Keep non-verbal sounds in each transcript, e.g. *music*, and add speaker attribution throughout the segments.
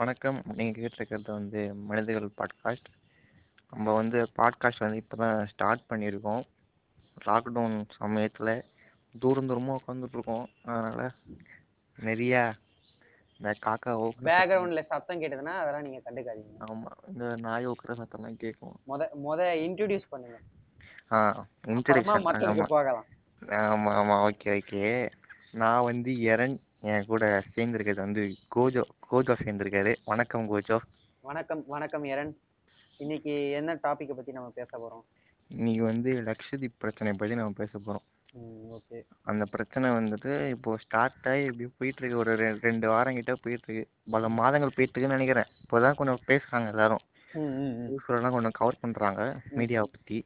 Speaker 1: வணக்கம். நீங்கள் கேட்டிருக்கிறது வந்து மனிதர்கள் பாட்காஸ்ட் நம்ம வந்து பாட்காஸ்ட் வந்து இப்போ தான் ஸ்டார்ட் பண்ணியிருக்கோம். லாக்டவுன் சமயத்தில் தூரம் தூரமாக உட்காந்துட்ருக்கோம் அதனால் நிறையா இந்த காக்கா ஓக்குற
Speaker 2: பேக்ரவுண்ட்ல சத்தம் கேட்டதுன்னா அதெல்லாம் நீங்க கண்டுக்காதீங்க.
Speaker 1: ஆமாம் இந்த நாய் ஓக்குற சத்தம்லாம் கேட்கும்
Speaker 2: முத முத இன்ட்ரோடியூஸ் பண்ணுங்க.
Speaker 1: ஆ
Speaker 2: மத்ததுக்கு
Speaker 1: ஆமாம் ஆமாம் ஆமாம் ஓகே ஓகே நான் வந்து எரன் என் கூட சேர்ந்துருக்கிறது வந்து கோஜோ கோஜோ சேர்ந்துருக்காரு. வணக்கம் கோஜோ.
Speaker 2: வணக்கம் வணக்கம் எரன். இன்னைக்கு என்ன டாபிக்கை பத்தி நம்ம பேச போறோம்?
Speaker 1: இன்னைக்கு வந்து லக்ஷதீப் பிரச்சனை பற்றி நம்ம பேச போகிறோம்
Speaker 2: ஓகே.
Speaker 1: அந்த பிரச்சனை வந்துட்டு இப்போ ஸ்டார்ட் ஆகி இப்படியே போயிட்டு இருக்கு ஒரு ரெண்டு வாரம் கிட்ட போயிட்டு இருக்கு பல மாதங்கள் போயிட்டு இருக்குன்னு நினைக்கிறேன். இப்போதான் கொஞ்சம் பேசுறாங்க எல்லாரும். நியூஸ்லாம் கொஞ்சம் கவர் பண்றாங்க மீடியாவை பத்தி.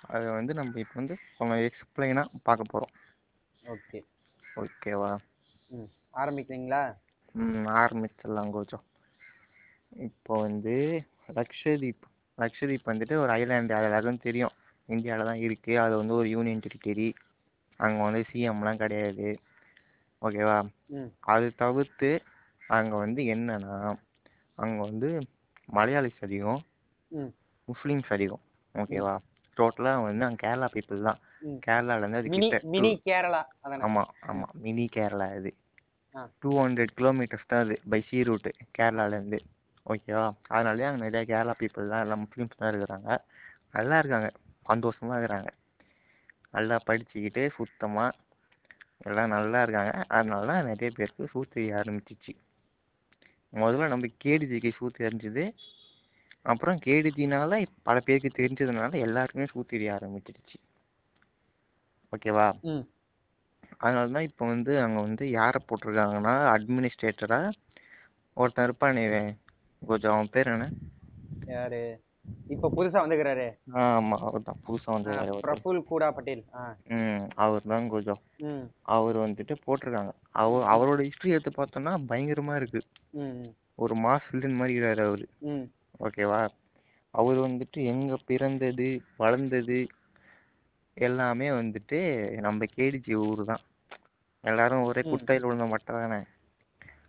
Speaker 1: அதை வந்து நம்ம இப்போ வந்து கொஞ்சம் எக்ஸ்பிளைனா பார்க்க போறோம்.
Speaker 2: ஓகே.
Speaker 1: ஓகேவா
Speaker 2: ம் ஆரம்பிக்கிறீங்களா?
Speaker 1: ம் ஆரம்பிச்சிடலாம் கொஞ்சம் இப்போ வந்து லக்ஷதீப் லக்ஷதீப் வந்துட்டு ஒரு ஐலாண்டு அது எல்லாருக்கும் தெரியும். இந்தியாவில் தான் இருக்கு. அது வந்து ஒரு யூனியன் டெரிட்டரி. அங்கே வந்து சிஎம்லாம் கிடையாது. ஓகேவா அது தவிர்த்து அங்கே வந்து என்னன்னா அங்கே வந்து மலையாளிஸ் அதிகம். முஸ்லீம்ஸ் அதிகம். ஓகேவா டோட்டலாக வந்து அங்கே கேரளா பீப்புள் தான்.
Speaker 2: ம்.
Speaker 1: கேரளாலேருந்து அது
Speaker 2: மினி
Speaker 1: கிட்ட
Speaker 2: மினி கேரளா அதானே?
Speaker 1: ஆமாம் ஆமாம் மினி கேரளா இது.
Speaker 2: ஆ.
Speaker 1: டூ ஹண்ட்ரட் கிலோமீட்டர்ஸ் தான் அது பை சீ ரூட்டு கேரளாலேருந்து. ஓகேவா? அதனாலே அங்கே நிறைய கேரளா பீப்புள் தான் எல்லாம் முஸ்லீம்ஸ் தான் இருக்கிறாங்க. நல்லா இருக்காங்க. சந்தோஷமா இருக்கிறாங்க. நல்லா படிச்சுக்கிட்டு சுத்தமாக எல்லாம் நல்லா இருக்காங்க. அதனால தான் நிறைய பேருக்கு சூ தெரிய ஆரம்பிச்சிச்சு. முதல்ல நம்ம கேடிஜிக்கு சூ தெரிஞ்சுது அப்புறம் கேடிஜினால பல பேருக்கு தெரிஞ்சதுனால எல்லாருக்குமே சூ தெரிய ஆரம்பிச்சிடுச்சு. ஓகேவா? அதனால தான் இப்போ வந்து அங்கே வந்து யாரை போட்டிருக்காங்கன்னா அட்மினிஸ்ட்ரேட்டரா ஒருத்தன் இருப்பானே கொஞ்சம் அவன் பேர் என்ன?
Speaker 2: யாரு? இப்ப புதுசா வந்துக்கிறாரு
Speaker 1: ஆமாம் அவர் தான் புதுசாக வந்து
Speaker 2: பிரபுல் கூடா பட்டேல். ஆ.
Speaker 1: ம் அவர் தான் கொஞ்சம் அவர் வந்துட்டு போட்டிருக்காங்க. அவர் அவரோட ஹிஸ்ட்ரி எடுத்து பார்த்தோம்னா பயங்கரமா இருக்கு. ஒரு மாஸ் வில்லன் மாதிரி இருக்காரு அவரு. ஓகேவா அவர் வந்துட்டு எங்க பிறந்தது வளர்ந்தது எல்லாமே வந்துட்டு நம்ம கேடிஜி ஊர் தான். எல்லாரும் ஒரே. குட்டையில் விழுந்த மட்டும் தானே?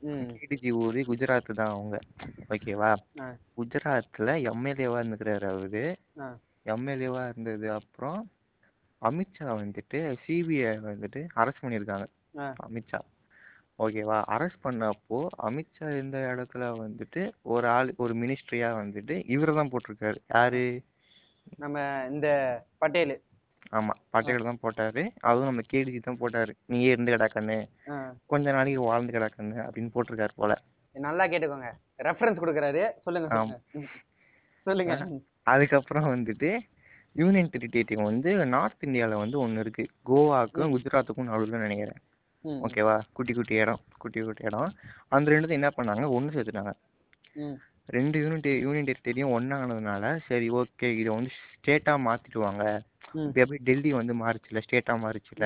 Speaker 1: கேடிஜி ஊரு குஜராத் தான் அவங்க. ஓகேவா
Speaker 2: ஆ.
Speaker 1: குஜராத்ல எம்எல்ஏவா இருந்துக்கிறாரு அவரு.
Speaker 2: ஆ.
Speaker 1: எம்எல்ஏவா இருந்தது அப்புறம் அமித்ஷா வந்துட்டு சிபிஐ வந்துட்டு அரெஸ்ட் பண்ணியிருக்காங்க. அமித்ஷா. ஓகேவா? அரெஸ்ட் பண்ணப்போ அமித்ஷா இருந்த இடத்துல வந்துட்டு ஒரு ஆள் ஒரு மினிஸ்ட்ரியா வந்துட்டு இவரை தான் போட்டிருக்காரு. யாரு?
Speaker 2: நம்ம இந்த பட்டேல்.
Speaker 1: ஆமா பட்டேல் தான் போட்டாரு. அதுவும் நம்ம கேடிஜி தான் போட்டாரு. நீயே இருந்து கிடக்கண்ணு கொஞ்ச நாளைக்கு வாழ்ந்து கிடக்கண்ணு அப்படின்னு போட்டிருக்காரு போல.
Speaker 2: நல்லா கேட்டுக்கோங்க. ரெஃபரன்ஸ் கொடுக்குறாரு. சொல்லுங்க. சொல்லுங்க.
Speaker 1: அதுக்கப்புறம் வந்துட்டு யூனியன் டெரிட்டரி வந்து நார்த் இந்தியாவில் வந்து ஒன்று இருக்கு. கோவாக்கும் குஜராத்துக்கும் நடுவில் நினைக்கிறேன். ஓகேவா? குட்டி குட்டி இடம் குட்டி குட்டி இடம். அந்த ரெண்டு என்ன பண்ணாங்க? ஒன்று சேர்த்துட்டாங்க. ரெண்டு யூனிட் யூனியன் டெரிட்டரியும் ஒன்றானதுனால சரி ஓகே இதை வந்து ஸ்டேட்டாக மாற்றிடுவாங்க இப்போ எப்படி டெல்லி வந்து மாறுச்சுல ஸ்டேட்டாக மாறுச்சுல?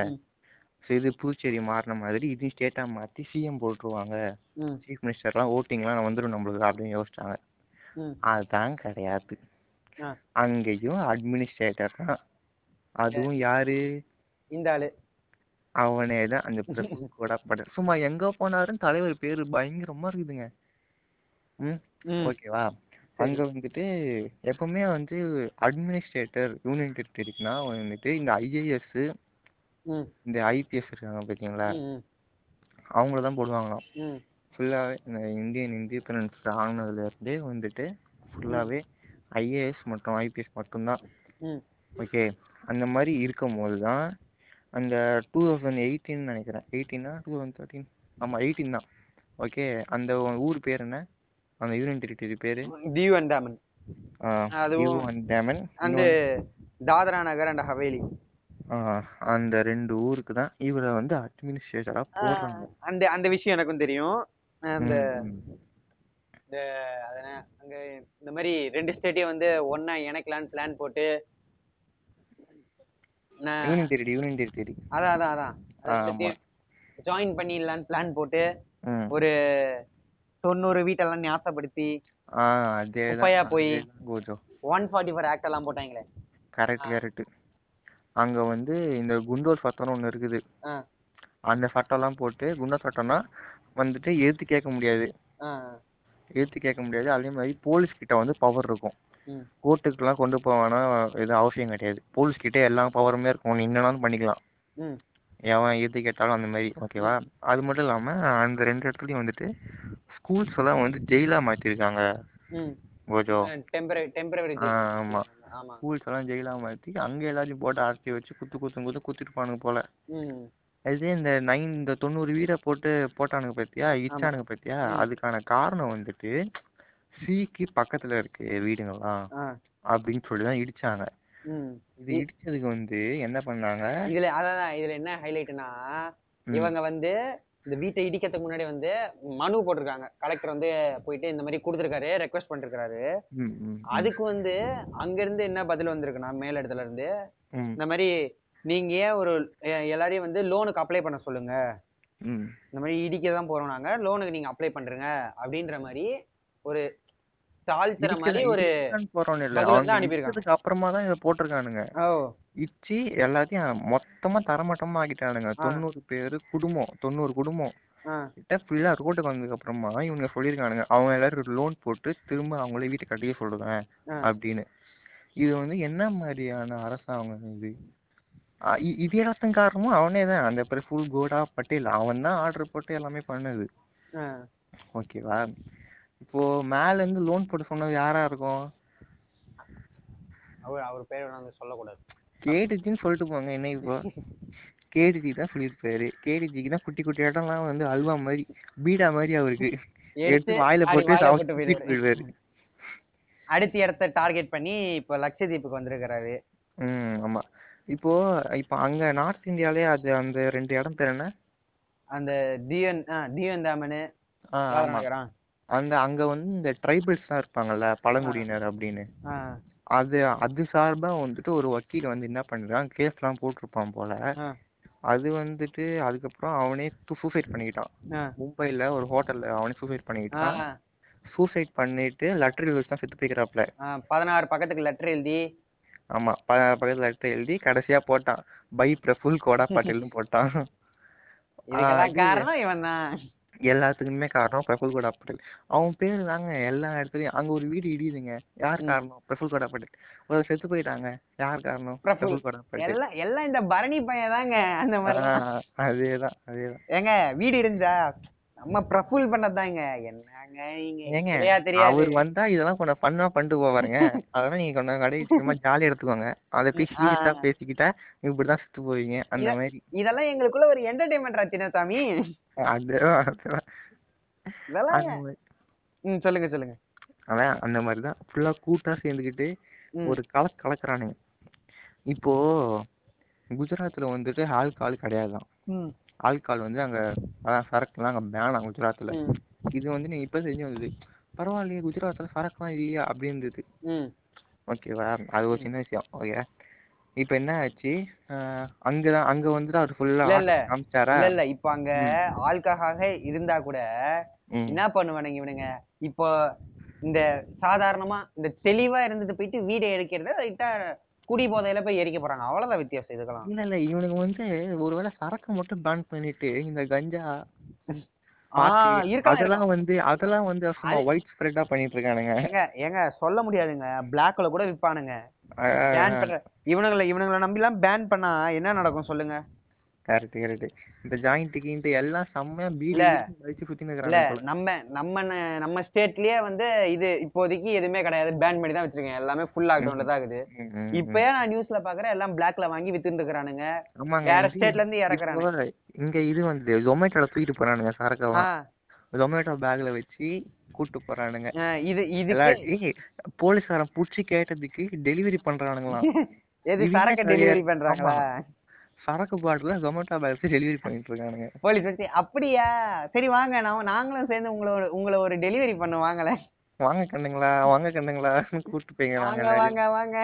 Speaker 1: ஸோ இது புதுச்சேரி மாறின மாதிரி இதையும் ஸ்டேட்டாக மாற்றி சிஎம் போட்டுருவாங்க. சீஃப் மினிஸ்டர்லாம் ஓட்டிங்லாம் வந்துடும் நம்மளுக்கு அப்படின்னு யோசிச்சாங்க. அதுதான் கிடையாது. அங்கேயும் அட்மினிஸ்ட்ரேட்டர் தான். அதுவும் யாரு?
Speaker 2: இந்த ஆளு.
Speaker 1: அவனே தான் அந்த *laughs* பிரபு கூட பட சும்மா எங்க போனாரும் தலைவர் பேரு பயங்கரமா இருக்குதுங்க. ம் ஓகேவா? அங்க வந்துட்டு எப்பவுமே வந்து அட்மினிஸ்ட்ரேட்டர் யூனியன் டெரிட்டரிக்குனா வந்துட்டு இந்த ஐஏஎஸ் இந்த ஐபிஎஸ் இருக்காங்க பார்த்தீங்களா அவங்கள தான் போடுவாங்களாம். ஃபுல்லாகவே இந்த இந்தியன் இண்டிபெண்டன்ஸ் ஆனதுலேருந்தே வந்துட்டு ஃபுல்லாகவே ஐஏஎஸ் மற்றும் ஐபிஎஸ் மட்டும்தான். ஓகே அந்த மாதிரி இருக்கும்போது தான் அந்த டூ தௌசண்ட் எயிட்டீன் நினைக்கிறேன். எயிட்டீனா டூ தௌசண்ட் தேர்ட்டீன் ஆமாம் எயிட்டீன் தான். ஓகே அந்த ஊர் பேர் என்ன? அந்த யூனியன் டெரிட்டரி பேர்
Speaker 2: தீவ் அண்ட் தாமன் அதுவும்
Speaker 1: டேமன்
Speaker 2: அந்த தாதரா நகர் அண்ட் ஹவேலி
Speaker 1: அந்த ரெண்டு ஊருக்கு தான் இவரை வந்து அட்மினிஸ்ட்ரேட்டராக போடுறாங்க.
Speaker 2: அந்த அந்த விஷயம் எனக்கும் தெரியும். அந்த அங்க இந்த மாதிரி ரெண்டு ஸ்டேட்டையும் வந்து ஒண்ணா இணைக்கலான்னு பிளான் போட்டு
Speaker 1: யூனியன் டெரிட்டரி யூனியன் டெரிட்டரி
Speaker 2: அதான் அதான் அதான். ஜாயின் பண்ணிடலான்னு பிளான் போட்டு ஒரு தொண்ணூறு வீட்டெல்லாம் ஞாசப்படுத்தி குப்பையா போய்
Speaker 1: கோஜோ.
Speaker 2: ஒன் ஃபார்ட்டி ஃபோர் ஆக்ட் எல்லாம் போட்டாங்களே.
Speaker 1: கரெக்ட் கரெக்ட் அங்க வந்து இந்த குண்டோர் சட்டம்னு ஒண்ணு இருக்குது. அந்த சட்டம்லாம் போட்டு குண்டோர் சட்டம்னா வந்துட்டு எதிர்த்து கேட்க முடியாது. எடுத்து கேட்க முடியாது. அதே மாதிரி போலீஸ் கிட்ட வந்து பவர் இருக்கும். கோர்ட்டுக்குலாம் கொண்டு போவானா எதுவும் அவசியம் கிடையாது. போலீஸ் கிட்ட எல்லா பவருமே இருக்கும். நீ என்னன்னாலும் பண்ணிக்கலாம்.
Speaker 2: ம்.
Speaker 1: எவன் எது கேட்டாலும் அந்த மாதிரி. ஓகேவா அது மட்டும் இல்லாம அந்த ரெண்டு இடத்துலயும் வந்துட்டு ஸ்கூல்ஸ் எல்லாம் வந்து ஜெயிலா மாத்திருக்காங்க.
Speaker 2: ம்.
Speaker 1: கோஜோ
Speaker 2: டெம்பரரி டெம்பரரி
Speaker 1: ஆ, ஆமா.
Speaker 2: ஆமா.
Speaker 1: ஸ்கூல்ஸ் எல்லாம் ஜெயிலா மாத்தி அங்க எல்லாத்தையும் போட்டு அடைச்சி வச்சு குத்து குத்து குத்து குத்திருப்பானுங்க போல.
Speaker 2: ம்.
Speaker 1: இதே இந்த நைன் இந்த தொண்ணூறு வீரை போட்டு போட்டானுங்க பத்தியா? இச்சானுங்க பத்தியா? அதுக்கான காரணம் வந்துட்டு சிக்கு பக்கத்துல இருக்கு வீடுங்கெல்லாம் அப்படின்னு சொல்லி தான் இடிச்சாங்க இது இடிச்சதுக்கு வந்து என்ன பண்ணாங்க?
Speaker 2: இதுல அதான் இதுல என்ன ஹைலைட்னா. இவங்க வந்து இந்த வீட்டை இடிக்கிறதுக்கு முன்னாடி வந்து மனு போட்டிருக்காங்க. கலெக்டர் வந்து போயிட்டு இந்த மாதிரி கொடுத்துருக்காரு ரெக்வஸ்ட் பண்ணிருக்காரு அதுக்கு வந்து அங்க இருந்து என்ன பதில் வந்திருக்குன்னா மேல் இடத்துல இருந்து இந்த மாதிரி நீங்க ஏன் ஒரு எல்லாரையும் வந்து லோனுக்கு அப்ளை பண்ண சொல்லுங்க. இந்த மாதிரி இடிக்க தான் போறோம் நாங்க. லோனுக்கு நீங்க அப்ளை பண்றீங்க. அப்படின்ற மாதிரி ஒரு தாழ்த்துற மாதிரி ஒரு
Speaker 1: போறோம்னு இல்ல.
Speaker 2: அனுப்பியிருக்காங்க.
Speaker 1: அப்புறமா தான் இதை போட்டிருக்கானுங்க. இச்சி எல்லாத்தையும் மொத்தமா தரமட்டமா ஆக்கிட்டானுங்க. தொண்ணூறு பேரு குடும்பம் தொண்ணூறு குடும்பம். கிட்ட ஃபுல்லா ரோட்டுக்கு வந்ததுக்கு அப்புறமா இவங்க சொல்லியிருக்கானுங்க. அவங்க எல்லாரும் லோன் போட்டு திரும்ப அவங்களே வீட்டை கட்டிக்க சொல்லுவேன்
Speaker 2: ஆ.
Speaker 1: அப்படின்னு. இது வந்து என்ன மாதிரியான அரசாங்கம் இது? இது எல்லாத்துக்கும் காரணமும் அவனே தான். அந்த பிரஃபுல் கோடா பட்டேல் அவன் தான் ஆர்டர் போட்டு எல்லாமே பண்ணது. ஓகேவா இப்போ மேல இருந்து லோன் போட்டு சொன்னது யாரா இருக்கும்?
Speaker 2: அவர் அவர் பேர் வந்து சொல்லக்கூடாது.
Speaker 1: கேடிஜின்னு சொல்லிட்டு போங்க என்ன இப்போ? கேடிஜி தான் சொல்லியிருப்பாரு. கேடிஜிக்கு தான் குட்டி குட்டி இடம்லாம் வந்து அல்வா மாதிரி பீடா மாதிரி அவருக்கு. எடுத்து வாயில போட்டு சாப்பிட்டு
Speaker 2: போயிடுவாரு. அடுத்த இடத்த டார்கெட் பண்ணி இப்ப லட்சதீப்புக்கு வந்திருக்கிறாரு.
Speaker 1: ம் ஆமா. இப்போ இப்போ அங்க நார்த் இந்தியாலே அது அந்த ரெண்டு இடம் பேர் என்ன?
Speaker 2: அந்த தியன் தியன் தாமனு.
Speaker 1: ஆ, அந்த அங்க வந்து இந்த ட்ரைபிள்ஸ் தான் இருப்பாங்கல்ல பழங்குடியினர் அப்படின்னு. அது அது சார்பா வந்துட்டு ஒரு வக்கீல் வந்து என்ன பண்ணிருக்கான் கேஸ் எல்லாம் போட்டிருப்பான் போல. அது வந்துட்டு அதுக்கப்புறம் அவனே சூசைட் பண்ணிக்கிட்டான். மும்பைல ஒரு ஹோட்டல்ல அவனே சூசைட் பண்ணிக்கிட்டான். சூசைட் பண்ணிட்டு லெட்டர் வச்சு தான் செத்து போய்க்கிறாப்ல.
Speaker 2: பதினாறு பக்கத்துக்கு லெட்டர் எழுதி.
Speaker 1: ஆமா ப பக்கத்துல லெட்டர் எழுதி கடைசியா போட்டான். பை பிரஃபுல் கோடா பட்டேல்னு போட்டான்.
Speaker 2: காரணம் இவன் தான்
Speaker 1: எல்லாத்துக்குமே காரணம் பிரஃபுல் கோடா பட்டேல் அவன் பேரு தாங்க எல்லா இடத்துலயும் அங்க ஒரு வீடு இடியுதுங்க. யார். காரணம்? பிரஃபுல் கோடா பட்டேல் ஒரு செத்து போயிட்டாங்க. யார் காரணம்.
Speaker 2: பிரஃபுல்
Speaker 1: கோடா பட்டேல்
Speaker 2: எல்லாம் எல்லாம் இந்த பரணி பையன் தாங்க அந்த மாதிரி.
Speaker 1: அதேதான் அதேதான்.
Speaker 2: ஏங்க வீடு இருந்தா நம்ம பிரஃபுல் பண்ணதாங்க. என்னங்க நீங்க தெரியாது.
Speaker 1: அவர் வந்தா இதெல்லாம் கொஞ்சம் ஃபன்னா பண்ணிட்டு போவாருங்க. அதெல்லாம் நீங்க கொஞ்சம் கடைசி சும்மா ஜாலியா எடுத்துக்கோங்க. அதை போய் சீரியஸா. பேசிக்கிட்டா இப்படிதான் செத்து போவீங்க. அந்த மாதிரி.
Speaker 2: இதெல்லாம் எங்களுக்குள்ள ஒரு என்டர்டைன்மெண்ட் சின்னசாமி
Speaker 1: அதுதான்
Speaker 2: இதெல்லாம்
Speaker 1: மாதிரி.
Speaker 2: ம் சொல்லுங்க சொல்லுங்க.
Speaker 1: அதான் அந்த மாதிரிதான். ஃபுல்லா கூட்டா சேர்ந்துக்கிட்டு. ஒரு கல கலக்குறானுங்க. இப்போ குஜராத்ல வந்துட்டு ஆல்கால் கிடையாதுதான்
Speaker 2: ம்.
Speaker 1: ஆல்கால் வந்து அங்க அதான் சரக்குலாம் அங்க பேனாம் குஜராத்ல.
Speaker 2: ம்.
Speaker 1: இது வந்து நீ இப்ப தெரிஞ்சு வந்தது. பரவாயில்லையே குஜராத்ல சரக்குலாம் இல்லையா அப்படின்றது. ஓகேவா அது ஒரு சின்ன விஷயம். ஓகே. இப்ப என்ன ஆச்சு? அங்கதான் அங்க வந்துட்டு அவர் ஃபுல்லா. காமிச்சாரா?
Speaker 2: இல்ல இல்ல. இப்ப அங்க ஆல்கஹாக இருந்தா கூட. என்ன பண்ணுவானுங்க இவனுங்க? இப்போ இந்த சாதாரணமா இந்த தெளிவா இருந்துட்டு போயிட்டு வீடை எரிக்கிறத லைட்டா குடி போதையில போய் எரிக்க போறாங்க. அவ்வளவுதான் வித்தியாசம் இதுக்கெல்லாம்.
Speaker 1: இல்ல இல்ல இவனுக்கு வந்து ஒருவேளை சரக்கு மட்டும் பேன் பண்ணிட்டு இந்த கஞ்சா அதெல்லாம் வந்து அதெல்லாம் வந்து சும்மா ஒயிட் ஸ்ப்ரெட்டா பண்ணிட்டு இருக்கானுங்க.
Speaker 2: ஏங்க ஏங்க சொல்ல முடியாதுங்க. பிளாக்ல கூட விற்பானுங்க பேன் பண்ற இவனுங்களை இவனுங்களை நம்பி எல்லாம் பேன் பண்ணா என்ன நடக்கும் சொல்லுங்க.
Speaker 1: Correct correct. இந்த ஜாயிண்ட் கீண்ட் எல்லாம் செம்மையா
Speaker 2: இல்ல.
Speaker 1: வச்சு சுத்தின்னு போல.
Speaker 2: நம்ம நம்ம நம்ம ஸ்டேட்லயே வந்து இது இப்போதைக்கு எதுவுமே கிடையாது. பேன் பண்ணி தான் வச்சிருக்கேன். எல்லாமே ஃபுல் லாக்டவுன்ல தான் இருக்குது. இப்பயே நான் நியூஸ்ல பாக்குறேன்? எல்லாம் பிளாக்ல வாங்கி வித்துட்டு இருக்கிறானுங்க
Speaker 1: ஆமாங்க.
Speaker 2: வேற ஸ்டேட்ல இருந்து இறக்குறாங்க.
Speaker 1: இங்க இது வந்து ஜொமேட்டோல தூக்கிட்டு போறானுங்க சரக்கெல்லாம் ஜொமேட்டோ பேக்ல வச்சு கூட்டு போறானுங்க.
Speaker 2: இது இது
Speaker 1: போலீஸ்காரன் புடிச்சு கேட்டதுக்கு டெலிவரி பண்றானுங்களாம். *laughs*
Speaker 2: எது சரக்கு டெலிவரி பண்றாங்களா?
Speaker 1: சரக்கு பாட்டில ஜொமேட்டோ பேக்ஸ் டெலிவரி பண்ணிட்டு இருக்கானுங்க.
Speaker 2: போலீஸ் வச்சு அப்படியா? சரி வாங்க நான் நாங்களும் சேர்ந்து உங்களை ஒரு- உங்களை ஒரு டெலிவரி பண்ண வாங்கல
Speaker 1: வாங்க கண்ணுங்களா? வாங்க கண்ணுங்களா? கூட்டு போய்ங்க
Speaker 2: வாங்க
Speaker 1: வாங்க
Speaker 2: வாங்க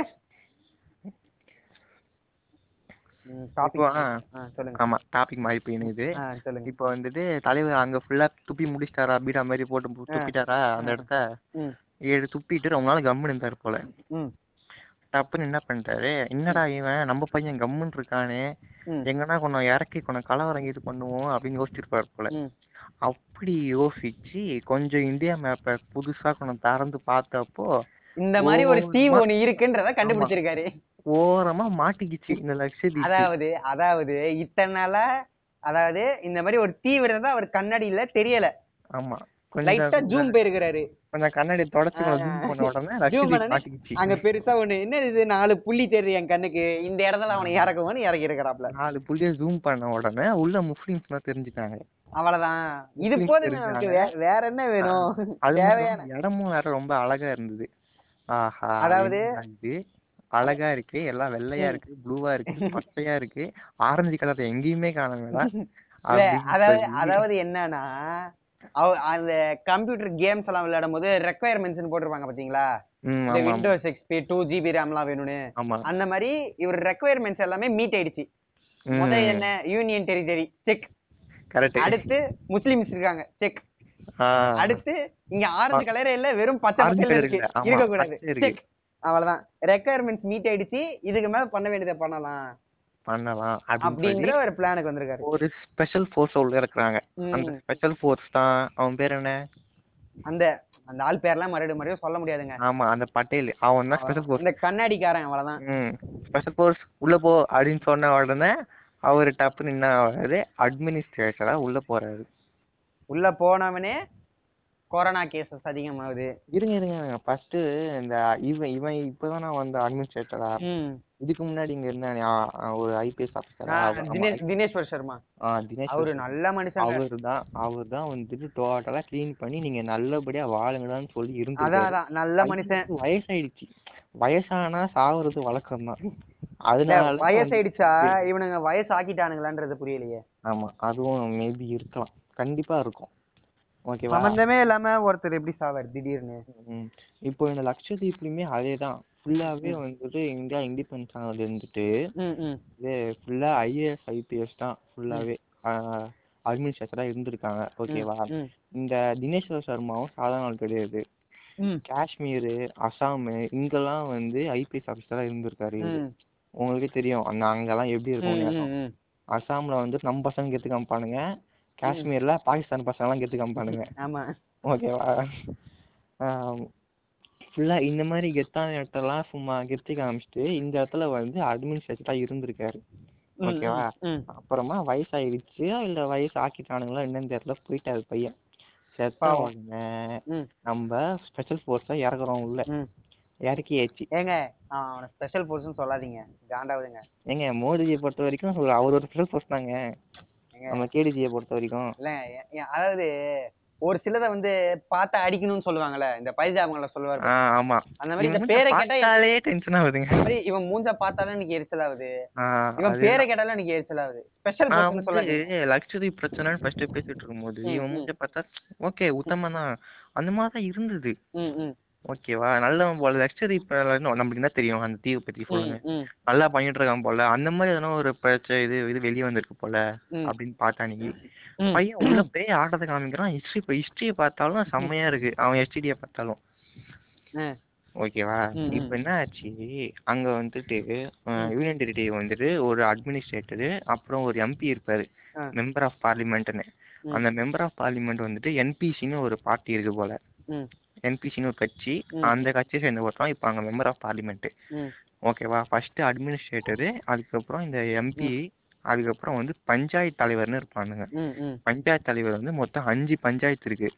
Speaker 1: ஆமா டாபிக் மாறி போயினுது
Speaker 2: சொல்லுங்க.
Speaker 1: இப்போ வந்துட்டு தலைவர் அங்க ஃபுல்லா துப்பி முடிச்சிட்டாரா? பீடா மாதிரி போட்டு துப்பிட்டாரா? அந்த. இடத்த. ஏழு துப்பிட்டு ரொம்ப நாள் கம்முன்னு இருந்தாரு போல. டப்புன்னு என்ன பண்ணிட்டாரு என்னடா இவன்? நம்ம பையன் கம்முன்னு இருக்கானே. எங்கன்னா கொஞ்சம் இறக்கி கொஞ்சம் கலவரம் இது பண்ணுவோம் அப்படின்னு யோசிச்சிருப்பாரு போல. அப்படி யோசிச்சு கொஞ்சம் இந்தியா மேப்பை புதுசா கொஞ்சம் திறந்து பார்த்தப்போ
Speaker 2: இந்த மாதிரி ஒரு தீவு ஒண்ணு இருக்குன்றத கண்டுபிடிச்சிருக்காரு.
Speaker 1: ஓரமா மாட்டிக்கிச்சு இந்த லட்சதீப்
Speaker 2: அதாவது அதாவது இத்தனை நாளா அதாவது இந்த மாதிரி ஒரு தீவு இருந்தா அவர் கண்ணாடியில தெரியல.
Speaker 1: ஆமா.
Speaker 2: லைட்டா ஜூம் போயிருக்கிறாரு.
Speaker 1: கொஞ்சம் கண்ணாடி தொடச்சு. ஜூம் பண்ண உடனே
Speaker 2: அங்க பெருசா ஒண்ணு என்ன இது? நாலு புள்ளி தெரியுது என் கண்ணுக்கு. இந்த இடத்துல அவனை இறக்குவான்னு இறக்கி இருக்கிறாப்ல
Speaker 1: நாலு புள்ளிய ஜூம் பண்ண உடனே உள்ள முஸ்லிம்ஸ் எல்லாம் தெரிஞ்சுட்டாங்க.
Speaker 2: அவ்வளவுதான். இது போதும் வேற என்ன வேணும்?
Speaker 1: அது
Speaker 2: தேவையான-
Speaker 1: இடமும் வேற ரொம்ப அழகா இருந்தது. ஆஹா
Speaker 2: அதாவது-
Speaker 1: அழகா இருக்கு. எல்லாம் வெள்ளையா இருக்கு ப்ளூவா இருக்கு பச்சையா இருக்கு. ஆரஞ்சு கலர் எங்கேயுமே
Speaker 2: இல்ல அதாவது அதாவது என்னன்னா அந்த கம்ப்யூட்டர் கேம்ஸ் எல்லாம் விளையாடும் போது ரெக்குவயர்மெண்ட்ஸ் போட்டிருப்பாங்க பாத்தீங்களா? இந்த விண்டோஸ் எக்ஸ்பி டூ ஜிபி ரேம்லாம் வேணும்னு.
Speaker 1: ஆமா.
Speaker 2: அந்த மாதிரி இவர் ரெக்குவயர்மெண்ட்ஸ் எல்லாமே மீட் ஆயிடுச்சு. முதல் என்ன? யூனியன் டெரிட்டரி செக் அடுத்து முஸ்லிம்ஸ் இருக்காங்க. செக் அடுத்து இங்க ஆரஞ்சு கலரே இல்ல வெறும் பச்சை
Speaker 1: colour
Speaker 2: இருக்கு. இருக்க. கூடாது. செக் அவ்வளவுதான். ரெக்குவயர்மெண்ட்ஸ் மீட் ஆயிடுச்சு. இதுக்கு மேல பண்ண வேண்டியதை பண்ணலாம்.
Speaker 1: பண்ணலாம்
Speaker 2: அப்படின்ற ஒரு பிளானுக்கு வந்திருக்காரு.
Speaker 1: ஒரு ஸ்பெஷல் ஃபோர்ஸ் உள்ள இருக்கிறாங்க. அந்த ஸ்பெஷல் ஃபோர்ஸ் தான் அவன் பேர் என்ன?
Speaker 2: அந்த அந்த ஆள் பேர்லாம் மறுபடியும் மறுபடியும் சொல்ல முடியாதுங்க.
Speaker 1: ஆமா அந்த பட்டேல். அவன் தான் ஸ்பெஷல் ஃபோர்ஸ்
Speaker 2: இந்த கண்ணாடிக்காரன் அவ்வளவுதான்.
Speaker 1: ஸ்பெஷல் ஃபோர்ஸ் உள்ள போ அப்படின்னு சொன்ன உடனே அவர் டப்புன்னு என்ன ஆகுறாரு அட்மினிஸ்ட்ரேட்டரா உள்ள போறாரு.
Speaker 2: உள்ள போனவனே கொரோனா கேசஸ் அதிகமாகுது.
Speaker 1: இருங்க இருங்க ஃபர்ஸ்ட் இந்த இவன் இவன் இப்பதான் நான் வந்த அட்மினிஸ்ட்ரேட்டரா. இதுக்கு முன்னாடி இங்க இருந்தானே? ஒரு ஐபிஎஸ் ஆபீசரா
Speaker 2: தினேஷ் தினேஷ்வர் சர்மா.
Speaker 1: தினேஷ்
Speaker 2: அவரு நல்ல மனுஷங்க.
Speaker 1: அவர் தான் அவர் தான் வந்துட்டு டோட்டலா க்ளீன் பண்ணி நீங்க நல்லபடியா வாழுங்கடான்னு சொல்லி இருந்து
Speaker 2: அதான் நல்ல மனுஷன்.
Speaker 1: வயசாயிடுச்சு. வயசானா சாவறது வழக்கம் தான். *laughs* அதனால
Speaker 2: வயசாயிடுச்சா? இவனுங்க வயசு ஆக்கிட்டானுங்களான்றது புரியலையே.
Speaker 1: ஆமா அதுவும் மேபி இருக்கலாம். கண்டிப்பா இருக்கும்.
Speaker 2: சம்பந்தமே இல்லாம ஒருத்தர் எப்படி சாவார்? திடீர்னு.
Speaker 1: இப்போ இந்த லட்சத்தீப்லயுமே அதேதான். ஃபுல்லாவே வந்துட்டு இந்தியா இண்டிபெண்டன்ஸ் ஆனதுல இருந்துட்டு. இது ஃபுல்லா ஐஏஎஸ் ஐபிஎஸ் தான் ஃபுல்லாவே அட்மினிஸ்ட்ரேட்டரா இருந்திருக்காங்க. ஓகேவா? இந்த தினேஸ்வர் சர்மாவும் சாதாரண ஆள் கிடையாது. காஷ்மீர் அசாம் இங்கெல்லாம் வந்து ஐபிஎஸ் ஆபீசரா இருந்திருக்காரு உங்களுக்கே தெரியும். அந்த அங்கெல்லாம் எப்படி இருக்கும். அசாம்ல வந்து நம்ம பசங்க கெத்து காமிப்பானுங்க. காஷ்மீர்ல பாகிஸ்தான் பசங்க எல்லாம் கெத்து காமிப்பானுங்க
Speaker 2: ஆமா.
Speaker 1: ஓகேவா? ஃபுல்லா இந்த மாதிரி கெத்தான இடத்தெல்லாம் சும்மா கெத்தி காமிச்சிட்டு இந்த இடத்துல வந்து அட்மினிஸ்ட்ரேட்டரா இருந்திருக்காரு. ஓகேவா. அப்புறமா வயசாயிடுச்சு இல்ல வயசு ஆக்கிட்டானுங்களா என்னன்னு தெரியல. போயிட்டாரு பையன். செத்த. உடனே. நம்ம ஸ்பெஷல் ஃபோர்ஸா இறக்குறோம் உள்ள. இறக்கியாச்சு.
Speaker 2: ஏங்க அவனை ஸ்பெஷல் ஃபோர்ஸ்னு சொல்லாதீங்க. காண்டாவுதுங்க.
Speaker 1: ஏங்க மோடிஜியை பொறுத்த வரைக்கும் அவர் ஒரு ஸ்பெஷல் ஃபோர்ஸ் தாங்க. நம்ம கேடிஜியை பொறுத்த வரைக்கும்.
Speaker 2: இல்ல அதாவது ஒரு சிலதை வந்து பார்த்தா அடிக்கணும்னு சொல்லுவாங்கல்ல இந்த பைஜாபங்கள சொல்லுவாரு
Speaker 1: ஆமா.
Speaker 2: அந்த மாதிரி இந்த பேரை கேட்டா
Speaker 1: பார்த்தாலே டென்ஷன் ஆகுதுங்க.
Speaker 2: இவன் மூஞ்ச பார்த்தாலும் எனக்கு எரிச்சல் ஆகுது. இவன் பேரை கேட்டாலும் எனக்கு எரிச்சல் ஆகுது. ஸ்பெஷல் பர்சன்
Speaker 1: வந்து லக்ஷதீப் பிரச்சனைன்னு ஃபர்ஸ்ட் பேசிட்டு இருக்கும்போது இவன். மூஞ்ச பார்த்தா ஓகே உத்தமம் தான் அந்த மாதிரி தான் இருந்தது ஓகேவா நல்லவன் போல. லக்ஷதீப் நம்மளுக்கு என்ன தெரியும்? அந்த தீவை பத்தி சொல்லுங்க. நல்லா பண்ணிட்டு இருக்கான் போல. அந்த மாதிரி எதனா ஒரு பிரச்சனை இது இது வெளியே வந்திருக்கு போல. அப்படின்னு பார்த்தா நீ.
Speaker 2: ம்.
Speaker 1: பையன் உள்ள போய் ஆட்டத்தை காமிக்கிறான். ஹிஸ்டரி இப்போ ஹிஸ்டரியை பார்த்தாலும் செம்மையா இருக்கு. அவன் ஹெச்டியை பார்த்தாலும். ஓகேவா இப்போ என்ன ஆச்சு? அங்க வந்துட்டு யூனியன் டெரிட்டரி வந்துட்டு ஒரு அட்மினிஸ்ட்ரேட்டரு அப்புறம் ஒரு எம்பி இருப்பாரு. மெம்பர் ஆஃப் பார்லிமெண்ட்னு. அந்த மெம்பர் ஆஃப் பார்லிமெண்ட் வந்துட்டு என்பிசின்னு ஒரு பார்ட்டி இருக்கு போல. என்பிசின்னு ஒரு கட்சி. அந்த கட்சியை சேர்ந்த ஒருத்தன் இப்போ அங்க மெம்பர் ஆஃப் பார்லிமெண்ட்
Speaker 2: ம்.
Speaker 1: ஓகேவா ஃபர்ஸ்ட் அட்மினிஸ்ட்ரேட்டரு அதுக்கப்புறம் இந்த எம்பி அதுக்கப்புறம் வந்து பஞ்சாயத்து தலைவர்னு இருப்பானுங்க. பஞ்சாயத்து தலைவர் வந்து மொத்தம் அஞ்சு பஞ்சாயத்து இருக்கு.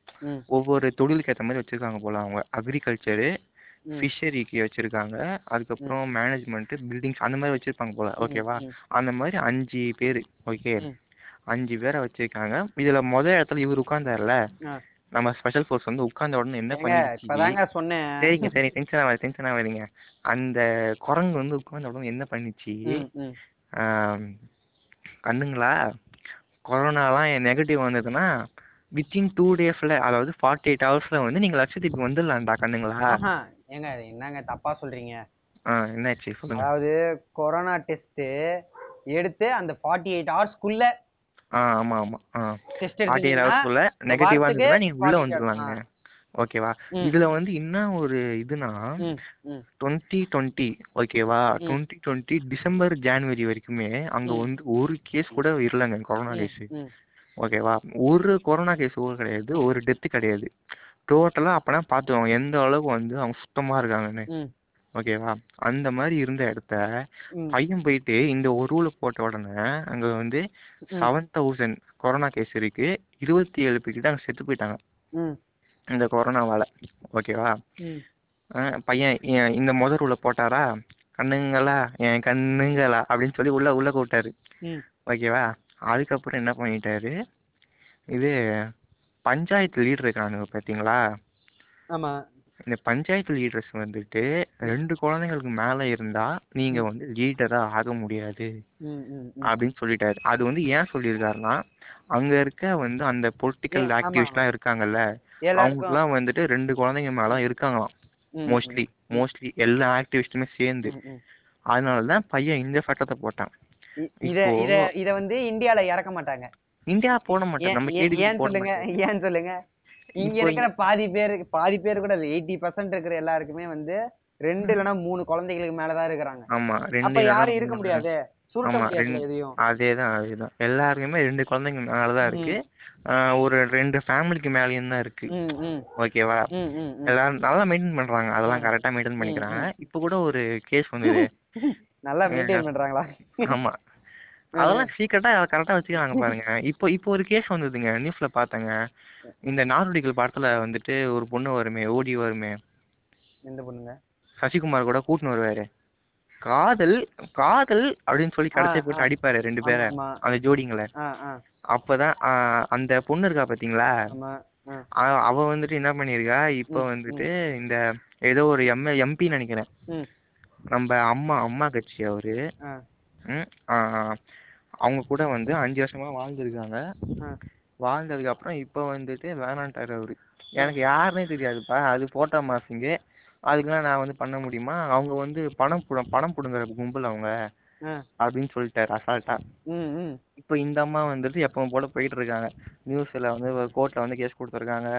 Speaker 1: ஒவ்வொரு தொழிலுக்கு ஏற்ற மாதிரி வச்சிருக்காங்க போல அவங்க. அக்ரிகல்ச்சரு. ஃபிஷரிக்கு வச்சிருக்காங்க. அதுக்கப்புறம் மேனேஜ்மெண்ட் பில்டிங்ஸ் அந்த மாதிரி வச்சிருப்பாங்க போல. ஓகேவா. அந்த மாதிரி அஞ்சு பேர். ஓகே. அஞ்சு பேரை வச்சிருக்காங்க. இதுல முத இடத்துல இவர் உட்கார்ந்தாருல. நம்ம ஸ்பெஷல் ஃபோர்ஸ் வந்து உட்கார்ந்த உடனே என்ன
Speaker 2: இப்பதாங்க சொன்னேன்.
Speaker 1: சரிங்க சரி டென்ஷன் ஆகாது டென்ஷன் ஆகாதீங்க. அந்த குரங்கு வந்து உட்கார்ந்த உடனே என்ன பண்ணிச்சு? கண்ணுங்களா? கொரோனாலாம் நெகட்டிவ் வந்ததுன்னா வித்தின் டூ டேஸ்ல அதாவது ஃபார்ட்டி எயிட் ஹவர்ஸ்ல வந்து நீங்க லட்சத்தீவுக்கு வந்துடலாம்டா கண்ணுங்களா?
Speaker 2: ஏங்க என்னங்க தப்பா சொல்றீங்க?
Speaker 1: என்னாச்சு
Speaker 2: அதாவது கொரோனா டெஸ்ட் எடுத்து அந்த ஃபார்ட்டி எயிட் ஹவர்ஸ்க்குள்ள
Speaker 1: ஆ ஆமா ஆமா ஆ
Speaker 2: டெஸ்ட்
Speaker 1: ஃபார்ட்டி எயிட்
Speaker 2: எடுத்தீங்கன்னா
Speaker 1: ஹவர்ஸ்க்குள்ள நெகட்டிவா
Speaker 2: வாரத்துக்கு
Speaker 1: இருந்ததுன்னா நீங்க உள்ள
Speaker 2: 48
Speaker 1: வந்துடலாங்க ஓகேவா?
Speaker 2: ம்.
Speaker 1: இதுல வந்து என்ன ஒரு இதுனா
Speaker 2: ம், ம்,
Speaker 1: டுவெண்ட்டி டுவெண்ட்டி ஓகேவா?
Speaker 2: ம்.
Speaker 1: டுவெண்ட்டி டுவெண்ட்டி டிசம்பர் ஜான்வரி வரைக்குமே அங்க
Speaker 2: ம்.
Speaker 1: வந்து ஒரு கேஸ் கூட இல்லைங்க கொரோனா
Speaker 2: ம்,
Speaker 1: கேஸ்
Speaker 2: ம்,
Speaker 1: ஓகேவா? ஒரு கொரோனா கேஸ் கூட கிடையாது ஒரு டெத்து கிடையாது. டோட்டலா அப்பனா பாத்துக்கோங்க எந்த அளவுக்கு வந்து அவங்க சுத்தமா இருக்காங்கன்னு.
Speaker 2: ம்.
Speaker 1: ஓகேவா? அந்த மாதிரி இருந்த இடத்த
Speaker 2: ம்.
Speaker 1: பையன் போயிட்டு இந்த ஒரு ரூல போட்ட உடனே அங்க வந்து செவன் தௌசண்ட் கொரோனா கேஸ் இருக்கு. இருபத்தி ஏழு பேர்கிட்ட அங்க செத்து போயிட்டாங்க.
Speaker 2: ம்.
Speaker 1: இந்த கொரோனாவால. ஓகேவா?
Speaker 2: ம்.
Speaker 1: பையன் இந்த முத ரூல போட்டாரா? கண்ணுங்களா? என் கண்ணுங்களா? அப்படின்னு சொல்லி உள்ள உள்ள கூப்பிட்டாரு.
Speaker 2: ம்.
Speaker 1: ஓகேவா? அதுக்கப்புறம் என்ன பண்ணிட்டாரு? இது பஞ்சாயத்து லீடர் இருக்கானுங்க பாத்தீங்களா?
Speaker 2: ஆமா.
Speaker 1: இந்த பஞ்சாயத்து லீடர்ஸ் வந்துட்டு ரெண்டு குழந்தைங்களுக்கு மேல இருந்தா நீங்க வந்து லீடரா ஆக முடியாது. அப்படின்னு சொல்லிட்டாரு. அது வந்து ஏன் சொல்லியிருக்காருன்னா அங்க இருக்க வந்து அந்த பொலிட்டிக்கல். ஆக்டிவிஸ்ட்லாம் இருக்காங்கல்ல அவங்களுக்குலாம் வந்துட்டு ரெண்டு குழந்தைங்க மேல இருக்காங்களாம். மோஸ்ட்லி மோஸ்ட்லி எல்லா ஆக்டிவிஸ்டுமே சேர்ந்து. அதனாலதான் பையன் இந்த சட்டத்தை போட்டான்.
Speaker 2: இத இத இத வந்து இந்தியால இறக்க மாட்டாங்க.
Speaker 1: இந்தியா போட மாட்டேன்.
Speaker 2: ஏன்
Speaker 1: நம்ம
Speaker 2: ஏன் சொல்லுங்க ஏன் சொல்லுங்க? இங்க இருக்கிற பாதி பேர் பாதி பேர் கூட எயிட்டி பர்சன்ட் இருக்கிற எல்லாருக்குமே வந்து ரெண்டு இல்லைன்னா மூணு குழந்தைகளுக்கு மேலதான் இருக்கிறாங்க.
Speaker 1: ஆமா ரெண்டு
Speaker 2: யாரும் இருக்க. முடியாது.
Speaker 1: அதேதான் அதேதான். எல்லாருக்குமே ரெண்டு குழந்தைங்க மேலதான் இருக்கு. ஒரு ரெண்டு ஃபேமிலிக்கு மேலயும் தான் இருக்கு. ஓகேவா. எல்லாரும் நல்லா மெயின்டைன் பண்றாங்க. அதெல்லாம். கரெக்டா மெயின்டைன் பண்ணிக்கிறாங்க. இப்ப கூட ஒரு கேஸ் வந்தது *laughs*
Speaker 2: நல்லா மெயின்டைன் பண்றாங்களா?
Speaker 1: ஆமா. அதெல்லாம் சீக்கிரட்டா கரெக்டா வச்சுக்கிறாங்க பாருங்க. *laughs* இப்போ இப்போ ஒரு கேஸ் வந்ததுங்க. நியூஸ்ல பார்த்தேங்க. இந்த நாடோடிகள் படத்துல வந்துட்டு ஒரு பொண்ணு வருமே ஓடி வருமே.
Speaker 2: எந்த பொண்ணுங்க?
Speaker 1: சசிகுமார் கூட கூட்டின்னு வருவாரு. காதல் காதல் அப்படின்னு சொல்லி கடைசி
Speaker 2: ஆ,
Speaker 1: போட்டு. அடிப்பாரு ரெண்டு பேரை அந்த ஜோடிங்களை. அப்பதான் அந்த பொண்ணு இருக்கா பாத்தீங்களா? அவ வந்துட்டு என்ன பண்ணிருக்கா? இப்ப வந்துட்டு இந்த ஏதோ ஒரு எம் எம்பி நினைக்கிறேன். நம்ம அம்மா அம்மா கட்சி அவரு. ம், அவங்க கூட வந்து அஞ்சு வருஷமா வாழ்ந்துருக்காங்க.
Speaker 2: ஆ.
Speaker 1: வாழ்ந்ததுக்கு அப்புறம் இப்ப வந்துட்டு வேணான்ட்டாரு அவரு. எனக்கு யாருன்னே தெரியாதுப்பா. அது போட்டோ மாஃபிங்கு அதுக்கெல்லாம் நான் வந்து பண்ண முடியுமா? அவங்க வந்து பணம் புட பணம் புடுங்குற கும்பல் அவங்க. அப்படின்னு சொல்லிட்டாரு அசால்ட்டா இப்ப இந்த அம்மா வந்துட்டு எப்பவும் போல போயிட்டு இருக்காங்க. நியூஸ்ல வந்து கோர்ட்ல வந்து கேஸ் கொடுத்துருக்காங்க.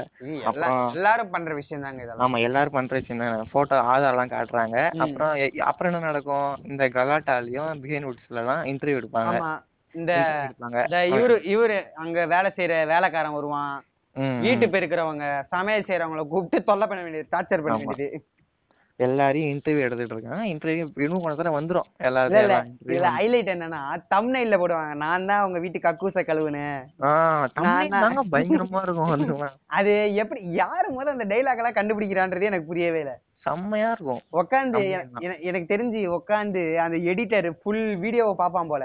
Speaker 2: எல்லாரும் பண்ற விஷயம் தாங்க இதெல்லாம்.
Speaker 1: ஆமா எல்லாரும் பண்ற சின்ன போட்டோ ஆதார் எல்லாம் காட்டுறாங்க. அப்புறம் அப்புறம் என்ன நடக்கும்? இந்த கலாட்டாலையும் பிஹேன் வுட்ஸ்ல எல்லாம் இன்டர்வியூ எடுப்பாங்க.
Speaker 2: இந்த இவரு இவரு அங்க வேலை செய்யற வேலைக்காரன் வருவான். வீட்டு
Speaker 1: ம்.
Speaker 2: பெருக்கிறவங்க சமையல் செய்யறவங்கள கூப்பிட்டு தொல்லை பண்ண வேண்டியது டார்ச்சர் பண்ண. வேண்டியது.
Speaker 1: எல்லாரையும் இன்டர்வியூ எடுத்துட்டு இருக்காங்க இன்டர்வியூ இன்னும் கொஞ்ச நேரம் வந்துரும்.
Speaker 2: இல்ல
Speaker 1: எல்லாத்தையும்
Speaker 2: இல்ல.
Speaker 1: எல்லாம் interview
Speaker 2: இதுல ஹைலைட் என்னன்னா தம்னைல்ல போடுவாங்க. நான் தான் உங்க வீட்டு கக்கூச கழுவுனேன்.
Speaker 1: பயங்கரமா இருக்கும்
Speaker 2: அது எப்படி யாரு முதல்ல அந்த டைலாக் எல்லாம் கண்டுபிடிக்கிறான்றதே எனக்கு புரியவே இல்லை.
Speaker 1: செம்மையா இருக்கும்.
Speaker 2: என- எனக்கு தெரிஞ்சு உக்காந்து அந்த எடிட்டர் ஃபுல் வீடியோவை பார்ப்பான் போல.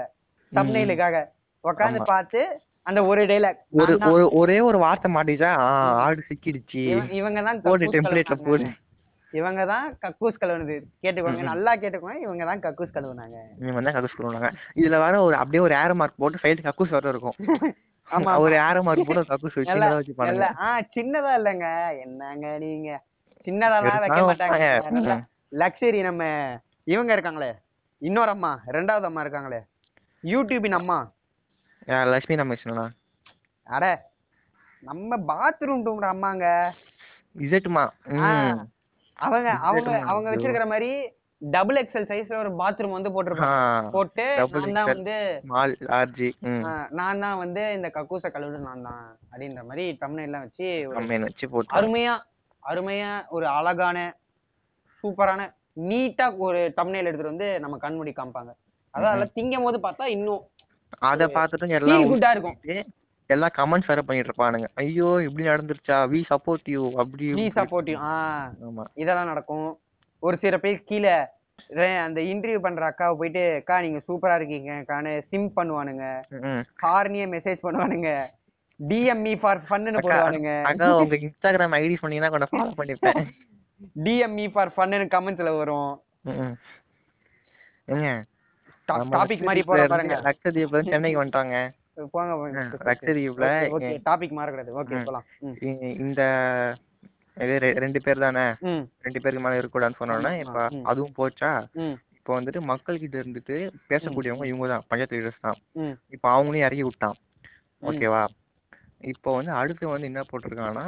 Speaker 2: தம்னைலுக்காக உக்காந்து
Speaker 1: ஆமா.
Speaker 2: பார்த்து அந்த ஒரு டைலாக்
Speaker 1: ஒரு ஒரு ஒரே வார்த்தை மாட்டிச்சா ஆடு சிக்கிடுச்சு.
Speaker 2: இவங்க தான்
Speaker 1: போடு
Speaker 2: கக்கூஸ்
Speaker 1: டெம்ப்ளேட்ல போடு.
Speaker 2: இவங்க தான் கக்கூஸ் கழுவுனது. கேட்டுக்கோங்க நல்லா கேட்டுக்கோங்க இவங்க தான் கக்கூஸ் கழுவுனாங்க.
Speaker 1: இவங்க தான் கக்கூஸ் பண்ணுவாங்க இதுல வர ஒரு அப்படியே ஒரு ஏரோ மார்க் போட்டு சைடு கக்கூஸ் வர இருக்கும். *laughs*
Speaker 2: ஆமா
Speaker 1: ஒரு ஏரோ மார்க் போட்டு கக்கூஸ் வச்சு
Speaker 2: நல்லா-
Speaker 1: சின்னதா வச்சு பண்ணுங்க
Speaker 2: இல்ல ஆ சின்னதா இல்லைங்க. என்னங்க நீங்க? சின்னதாலாம் வைக்க மாட்டாங்க. லக்ஸரி நம்ம இவங்க இருக்காங்களே. இன்னொரு அம்மா ரெண்டாவது அம்மா இருக்காங்களே. யூடியூபின் அம்மா.
Speaker 1: லட்சுமி ரமேஷ்னா?
Speaker 2: அட நம்ம பாத்ரூம் டூம்ற அம்மாங்க.
Speaker 1: இசட்டுமா
Speaker 2: அவங்க அவங்க. அவங்க வச்சிருக்கிற மாதிரி டபுள் எக்ஸல் சைஸ்ல ஒரு பாத்ரூம் வந்து போட்டிருப்பாங்க போட்டு நான் தான். வந்து
Speaker 1: ஆர்ஜி
Speaker 2: நான் தான் வந்து இந்த கக்கூச கழுவுடு நான் தான் அப்படின்ற மாதிரி தமிழ்லாம் வச்சு
Speaker 1: வச்சு போட்டு
Speaker 2: அருமையா அருமையா ஒரு அழகான சூப்பரான நீட்டா ஒரு தமிழ்ல எடுத்துட்டு வந்து நம்ம கண்மூடி காமிப்பாங்க. அதான் அதெல்லாம் திங்கும் போது பார்த்தா இன்னும்
Speaker 1: அத பார்த்துட்டு எல்லாம்
Speaker 2: குட்டா இருக்கும்.
Speaker 1: எல்லாம் கமெண்ட்ஸ் வேற பண்ணிட்டு இருப்பானுங்க ஐயோ இப்படி நடந்துருச்சா? வி சப்போர்ட் யூ அப்படி
Speaker 2: நீ. சப்போர்ட்டிவ் ஆ.
Speaker 1: ஆமா.
Speaker 2: இதெல்லாம் நடக்கும். ஒரு சில பேர் கீழே அந்த இன்டர்வியூ பண்ற அக்காவை போயிட்டு அக்கா நீங்க சூப்பரா இருக்கீங்க காணு சிம் பண்ணுவானுங்க. ஹார்னிய மெசேஜ் பண்ணுவானுங்க. டிஎம்இ ஃபார் ஃபன்னு போடுவானுங்க.
Speaker 1: அக்கா உங்க இன்ஸ்டாகிராம் ஐடி சொன்னீங்கன்னா கொஞ்சம் ஃபாலோ பண்ணிப்பேன்.
Speaker 2: டிஎம்இ ஃபார் ஃபன்னு கமெண்ட்ஸ்ல வரும். டாபிக் மாதிரி போற பாருங்க.
Speaker 1: இருந்து சென்னைக்கு வந்துட்டாங்க.
Speaker 2: போங்க டாபிக் மாறக்கூடாது ஓகே. போலாம்
Speaker 1: இந்த இது ரெண்டு பேர் தானே? ரெண்டு பேருக்கு மேல இருக்கக்கூடாதுன்னு சொன்னோன்னா இப்ப. அதுவும் போச்சா? இப்போ வந்துட்டு மக்கள் கிட்ட இருந்துட்டு பேசக்கூடியவங்க இவங்க தான். பஞ்சாயத்து லீடர்ஸ் தான். இப்போ அவங்களையும் இறக்கி விட்டான். ஓகேவா? இப்போ வந்து அடுத்து வந்து என்ன போட்டிருக்காங்கன்னா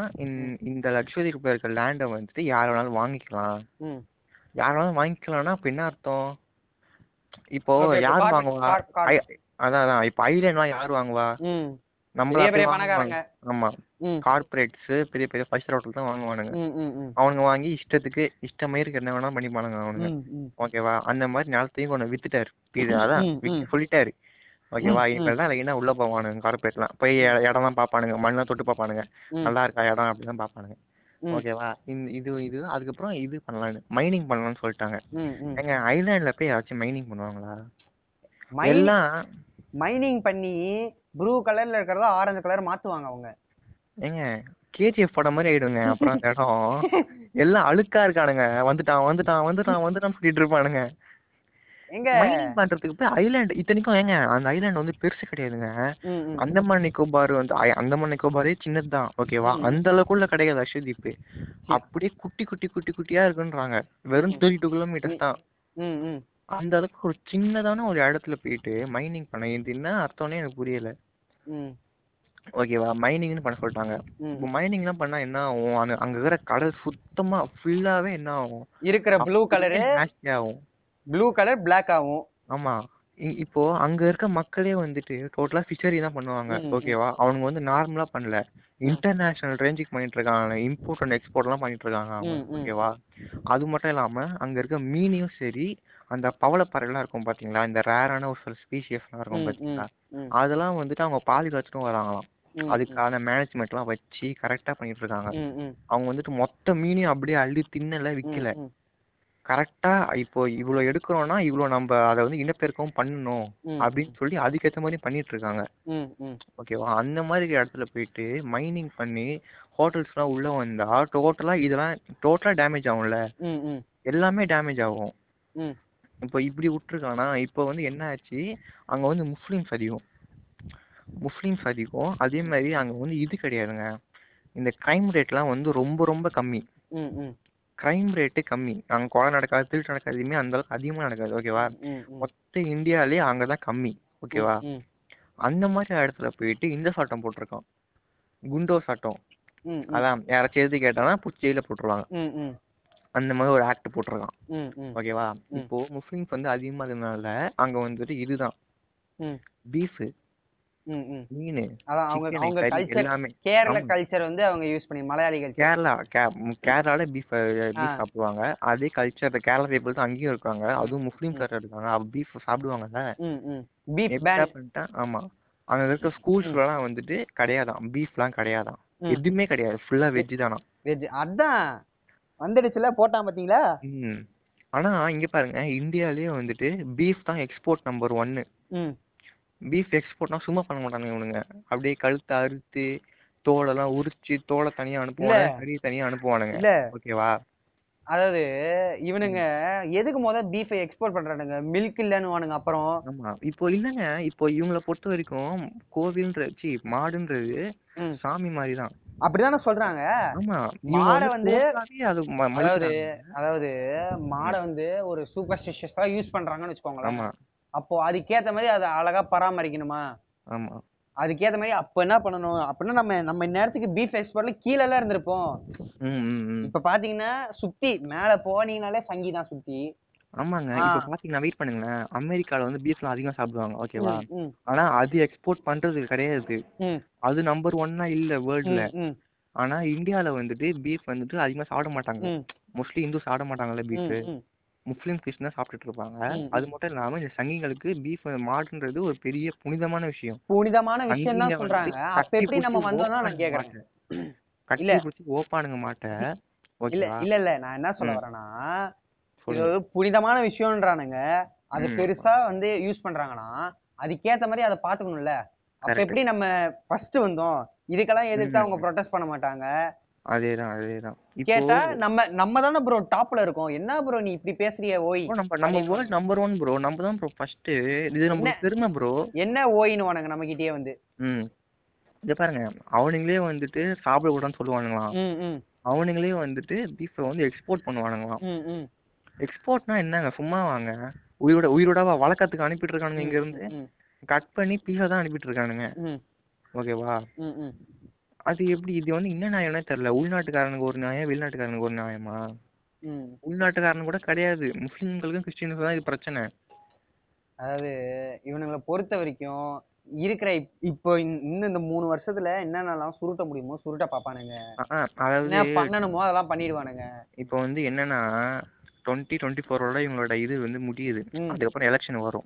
Speaker 1: இந்த- லக்ஸரி இருக்க லேண்டை வந்துட்டு யார் வேணாலும் வாங்கிக்கலாம். யார் வேணாலும் வாங்கிக்கலாம்னா அப்ப என்ன அர்த்தம்? இப்போ
Speaker 2: இப்ப
Speaker 1: யார் வாங்குவா? அதான் அதான். இப்போ ஐலேண்ட்லாம் யார் வாங்குவா? நம்மள
Speaker 2: பெரிய பணக்காரங்க.
Speaker 1: ஆமா. கார்பரேட்ஸ் பெரிய பெரிய ஃபைவ் ஸ்டார் ஹோட்டல் தான் வாங்குவானுங்க. அவனுங்க வாங்கி இஷ்டத்துக்கு இஷ்டமயிருக்கு என்ன வேணா பண்ணிப்பானுங்க அவனுங்க. ஓகேவா அந்த மாதிரி நிலத்தையும் கொண்டு வித்துட்டாரு. இது அதான். சொல்லிட்டாரு. ஓகேவா இனிமேல் தான் லைனா உள்ள போவானுங்க கார்பரேட்லாம் போய் இட- இடம்லாம் பார்ப்பானுங்க மண்ணெல்லாம் தொட்டு பார்ப்பானுங்க
Speaker 2: ம்.
Speaker 1: நல்லா இருக்கா இடம் அப்படிதான் பார்ப்பானுங்க
Speaker 2: ம்.
Speaker 1: ஓகேவா இந்த இது இது அதுக்கப்புறம் இது பண்ணலான்னு. மைனிங் பண்ணலாம்னு சொல்லிட்டாங்க. எங்க ஐலாண்ட்ல போய் யாராச்சும் மைனிங் பண்ணுவாங்களா? எல்லாம்
Speaker 2: மைனிங் பண்ணி ப்ளூ கலர்ல இருக்கிறத ஆரஞ்சு கலர் மாத்துவாங்க அவங்க.
Speaker 1: ஏங்க கேஜிஎஃப் படம் மாதிரி ஆயிடுங்க அப்புறம் அந்த இடம். எல்லாம் அழுக்கா இருக்கானுங்க. வந்துட்டான் வந்துட்டான் வந்துட்டான் வந்துட்டான்னு சொல்லிட்டு இருப்பானுங்க.
Speaker 2: எங்க?
Speaker 1: மைனிங் பண்றதுக்கு போய் ஐலாண்ட் இத்தனைக்கும் ஏங்க அந்த ஐலாண்ட் வந்து பெருசு கிடையாதுங்க. அந்தமான் நிக்கோபார் வந்து அந்தமான் நிக்கோபாரே சின்னதுதான் ஓகேவா. அந்த அளவுக்குள்ள கிடையாது அஸ்வதீப். அப்படியே குட்டி குட்டி குட்டி குட்டியா இருக்குன்றாங்க. வெறும் தேர்ட்டி டூ கிலோமீட்டர்ஸ் தான். அந்த அளவுக்கு ஒரு சின்னதான ஒரு இடத்துல போயிட்டு மைனிங் பண்ண இது என்ன அர்த்தம்னே எனக்கு புரியல. ஓகேவா மைனிங்னு பண்ண சொல்லிட்டாங்க. இப்போ மைனிங்லாம் பண்ணா என்ன ஆகும்? அங்க அங்க இருக்கிற கடல் சுத்தமா ஃபுல்லாவே என்ன ஆகும்?
Speaker 2: இருக்கிற ப்ளூ கலரு
Speaker 1: ஆகும்.
Speaker 2: ப்ளூ கலர் பிளாக் ஆகும்.
Speaker 1: ஆமா. இப்போ அங்க இருக்க மக்களே வந்துட்டு டோட்டலா ஃபிஷரி தான் பண்ணுவாங்க. ஓகேவா அவனுங்க வந்து நார்மலா பண்ணல. இன்டர்நேஷனல் ரேஞ்சுக்கு பண்ணிட்டு இருக்காங்க. இம்போர்ட் அண்ட் எக்ஸ்போர்ட் எல்லாம் பண்ணிட்டு இருக்காங்க அவங்க. ஓகேவா அது மட்டும் இல்லாம அங்க இருக்க மீனையும் சரி அந்த பவளப்பாறைலாம் இருக்கும் பாத்தீங்களா இந்த ரேரான ஒரு சில ஸ்பீஷியஸ் எல்லாம் இருக்கும் பாத்தீங்களா. அதெல்லாம் வந்துட்டு அவங்க பாதுகாத்துட்டும் வராங்களாம் அதுக்கான மேனேஜ்மெண்ட் எல்லாம் வச்சு கரெக்டா பண்ணிட்டு இருக்காங்க. அவங்க வந்துட்டு மொத்த மீனையும் அப்படியே அள்ளி தின்னல விக்கல கரெக்டா இப்போ இவ்வளவு எடுக்கிறோம்னா இவ்வளவு நம்ம அதை வந்து இனப்பெருக்கம் பண்ணணும். அப்படின்னு சொல்லி அதுக்கேத்த மாதிரி பண்ணிட்டு இருக்காங்க. ஓகேவா அந்த மாதிரி இடத்துல போயிட்டு மைனிங் பண்ணி ஹோட்டல்ஸ்லாம் உள்ள வந்தா டோட்டலா இதெல்லாம் டோட்டலா டேமேஜ் ஆகும்ல. எல்லாமே டேமேஜ் ஆகும். இப்போ இப்படி விட்டுருக்கானா இப்போ வந்து என்ன ஆச்சு? அங்க வந்து முஸ்லிம்ஸ் அதிகம். முஸ்லிம்ஸ் அதிகம். அதே மாதிரி அங்க வந்து இது கிடையாதுங்க. இந்த கிரைம் ரேட்லாம் வந்து ரொம்ப ரொம்ப கம்மி. கிரைம் ரேட்டு கம்மி. அங்க கொலை நடக்காது திருட்டு நடக்காது எதுவுமே அந்த அளவுக்கு அதிகமா நடக்காது. ஓகேவா. மொத்த இந்தியாலயே அங்கதான் கம்மி. ஓகேவா அந்த மாதிரி இடத்துல போயிட்டு இந்த சட்டம் போட்டிருக்கான். குண்டோ சட்டம். அதான். யாராச்சும் எழுதி கேட்டானா புடிச்சு ஜெயில போட்டுருவாங்க. அந்த மாதிரி ஒரு ஆக்ட் போட்டிருக்கான். ஓகேவா. இப்போ முஸ்லிம்ஸ் வந்து அதிகமா இருந்தனால அங்க வந்துட்டு இதுதான். பீஃப். மீன்
Speaker 2: கல்ச்சர்
Speaker 1: எல்லாமே.
Speaker 2: கேரள. கல்ச்சர் வந்து அவங்க யூஸ் பண்ணி மலையாளி கல்ச்சர்
Speaker 1: கேரளா கேரளால பீஃப் சாப்பிடுவாங்க. அதே கல்ச்சர் கேரளா பீப்புள் தான் அங்கேயும் இருக்காங்க. அதுவும் முஸ்லீம்ஸ் வேற இருக்காங்க. பீஃப் சாப்பிடுவாங்கல்ல?
Speaker 2: பீஃப்
Speaker 1: பண்ணிட்டேன் ஆமா. அங்க இருக்க ஸ்கூல்ஸ்லாம் வந்துட்டு கிடையாதாம் பீஃப்லாம் கிடையாதாம்
Speaker 2: ம்.
Speaker 1: எதுவுமே கிடையாது. ஃபுல்லா வெஜ் தானா
Speaker 2: வெஜ். அதான். வந்துடுச்சுல போட்டான் பாத்தீங்களா?
Speaker 1: ஆனா இங்க பாருங்க இந்தியாலயே வந்துட்டு பீஃப் தான் எக்ஸ்போர்ட் நம்பர் ஒன்னு பீஃப் எக்ஸ்போர்ட்னா சும்மா பண்ண மாட்டாங்க இவனுங்க. அப்படியே கழுத்தை அறுத்து தோலெல்லாம் உரிச்சு தோலை தனியா அனுப்புவானுங்க கறி தனியா அனுப்புவானுங்க. ஓகேவா
Speaker 2: அதாவது இவனுங்க எதுக்கு முத பீஃபை எக்ஸ்போர்ட் பண்றானுங்க? மில்க் இல்லன்னு அப்புறம்.
Speaker 1: ஆமா. இப்போ இல்லைங்க. இப்போ இவங்கள பொறுத்த வரைக்கும் கோவில்ன்ற சி மாடுன்றது. சாமி மாதிரி தான்.
Speaker 2: அப்படிதானே சொல்றாங்க. மாடை
Speaker 1: வந்து
Speaker 2: அதாவது. அதாவது மாடை வந்து ஒரு சூப்பர்ஸ்டிஷியஸா யூஸ் பண்றாங்கன்னு வச்சுக்கோங்களேன். அப்போ அதுக்கேத்த மாதிரி அதை அழகா பராமரிக்கணுமா?
Speaker 1: ஆமா.
Speaker 2: அதுக்கேத்த மாதிரி அப்ப என்ன பண்ணணும்? அப்படின்னா நம்ம நம்ம இந்நேரத்துக்கு பீஃப் எக்ஸ்போர்ட்ல கீழே எல்லாம் இருந்திருப்போம் இப்ப பாத்தீங்கன்னா சுத்தி மேல போனீங்கனாலே சங்கி தான் சுத்தி.
Speaker 1: ஆமாங்க.
Speaker 2: ஆ.
Speaker 1: இப்ப பாத்தீங்கன்னா வெயிட் பண்ணுங்களேன். அமெரிக்கால வந்து பீஃப்லாம் அதிகம் சாப்பிடுவாங்க. ஓகேவா
Speaker 2: ம், ம்,
Speaker 1: ஆனா அது எக்ஸ்போர்ட் பண்றது கிடையாது.
Speaker 2: ம்.
Speaker 1: அது நம்பர் ஒன்னா இல்ல வேர்ல்ட்ல
Speaker 2: ம், ம்,
Speaker 1: ஆனா இந்தியால வந்துட்டு பீஃப் வந்துட்டு அதிகமா சாப்பிட மாட்டாங்க.
Speaker 2: ம்,
Speaker 1: மோஸ்ட்லி இந்து சாப்பிட மாட்டாங்கல்ல
Speaker 2: ம்,
Speaker 1: பீஃப்
Speaker 2: ம்.
Speaker 1: முஸ்லீம் கிறிஸ்டின் தான் சாப்பிட்டுட்டு இருப்பாங்க.
Speaker 2: ம்,
Speaker 1: அது மட்டும் இல்லாம இந்த சங்கிகளுக்கு பீஃப் மாடுன்றது ஒரு பெரிய புனிதமான விஷயம்.
Speaker 2: புனிதமான விஷயம் தான்
Speaker 1: சங்கிங்க
Speaker 2: சொல்றாங்க.
Speaker 1: வந்து
Speaker 2: அப்ப
Speaker 1: கட்டி
Speaker 2: எப்படி நம்ம வந்தோம்னா நான்
Speaker 1: ஓப்பானுங்க
Speaker 2: கேக்குறேன்.
Speaker 1: மாட்டை. கட்டி
Speaker 2: இல்ல.
Speaker 1: பிடிச்சி ஓப்பானுங்க மாட்டை.
Speaker 2: இல்ல
Speaker 1: ஓகேவா
Speaker 2: இல்ல இல்ல. நான் என்ன சொல்ல
Speaker 1: ம்.
Speaker 2: வரேன்னா இது ஒரு புனிதமான விஷயம்ன்றானுங்க. அது. பெருசா வந்து யூஸ் பண்றாங்கன்னா அதுக்கேத்த மாதிரி அதை பாத்துக்கணும்ல அப்ப. எப்படி நம்ம ஃபர்ஸ்ட் வந்தோம்? இதுக்கெல்லாம் எதிர்த்து. அவங்க ப்ரொடெஸ்ட் பண்ண மாட்டாங்க.
Speaker 1: அதேதான் அதேதான்.
Speaker 2: கேட்டா நம்ம நம்ம தானே ப்ரோ டாப்ல இருக்கோம். என்ன ப்ரோ நீ இப்படி பேசுறிய ஓய்?
Speaker 1: நம்ம நம்ம வேர்ல்ட் நம்பர் ஒன் ப்ரோ நம்ம தான் ப்ரோ ஃபர்ஸ்ட் இது நம்ம பெருமை ப்ரோ
Speaker 2: என்ன ஓயின்னு வானுங்க நம்ம கிட்டயே வந்து.
Speaker 1: ம். இத பாருங்க. அவனுங்களே வந்துட்டு சாப்பிடக்கூடாதுன்னு சொல்லுவானுங்களாம்.
Speaker 2: ம் ம்.
Speaker 1: அவனுங்களே வந்துட்டு பீஃபை வந்து எக்ஸ்போர்ட் பண்ணுவானுங்களாம். எக்ஸ்போர்ட்னா என்னங்க? சும்மா வாங்க. உயிரோட உயிரோடவா வளர்க்கறதுக்கு அனுப்பிட்டு இருக்கானுங்க இங்க இருந்து கட் பண்ணி பீஸா தான் அனுப்பிட்டு இருக்கானுங்க ஓகேவா. அது எப்படி? இது வந்து என்ன நியாயம்னே தெரியல. உள்நாட்டுக்காரனுக்கு ஒரு நியாயம் வெளிநாட்டுக்காரனுக்கு ஒரு நியாயமா. உள்நாட்டுக்காரன் கூட கிடையாது. முஸ்லிம்களுக்கும் கிறிஸ்டினுக்கும் தான் இது பிரச்சனை.
Speaker 2: அதாவது இவனுங்களை பொறுத்த வரைக்கும் இருக்கிற இப்- இப்போ இன்னும் இந்த மூணு வருஷத்துல என்னென்னலாம் சுருட்ட முடியுமோ சுருட்ட பாப்பானுங்க
Speaker 1: அதாவது
Speaker 2: பண்ணணுமோ அதெல்லாம் பண்ணிடுவானுங்க.
Speaker 1: இப்போ வந்து என்னன்னா டுவெண்ட்டி டுவெண்ட்டி ஃபோரோட இவங்களோட இது வந்து முடியுது. அதுக்கப்புறம் எலெக்ஷன் வரும்.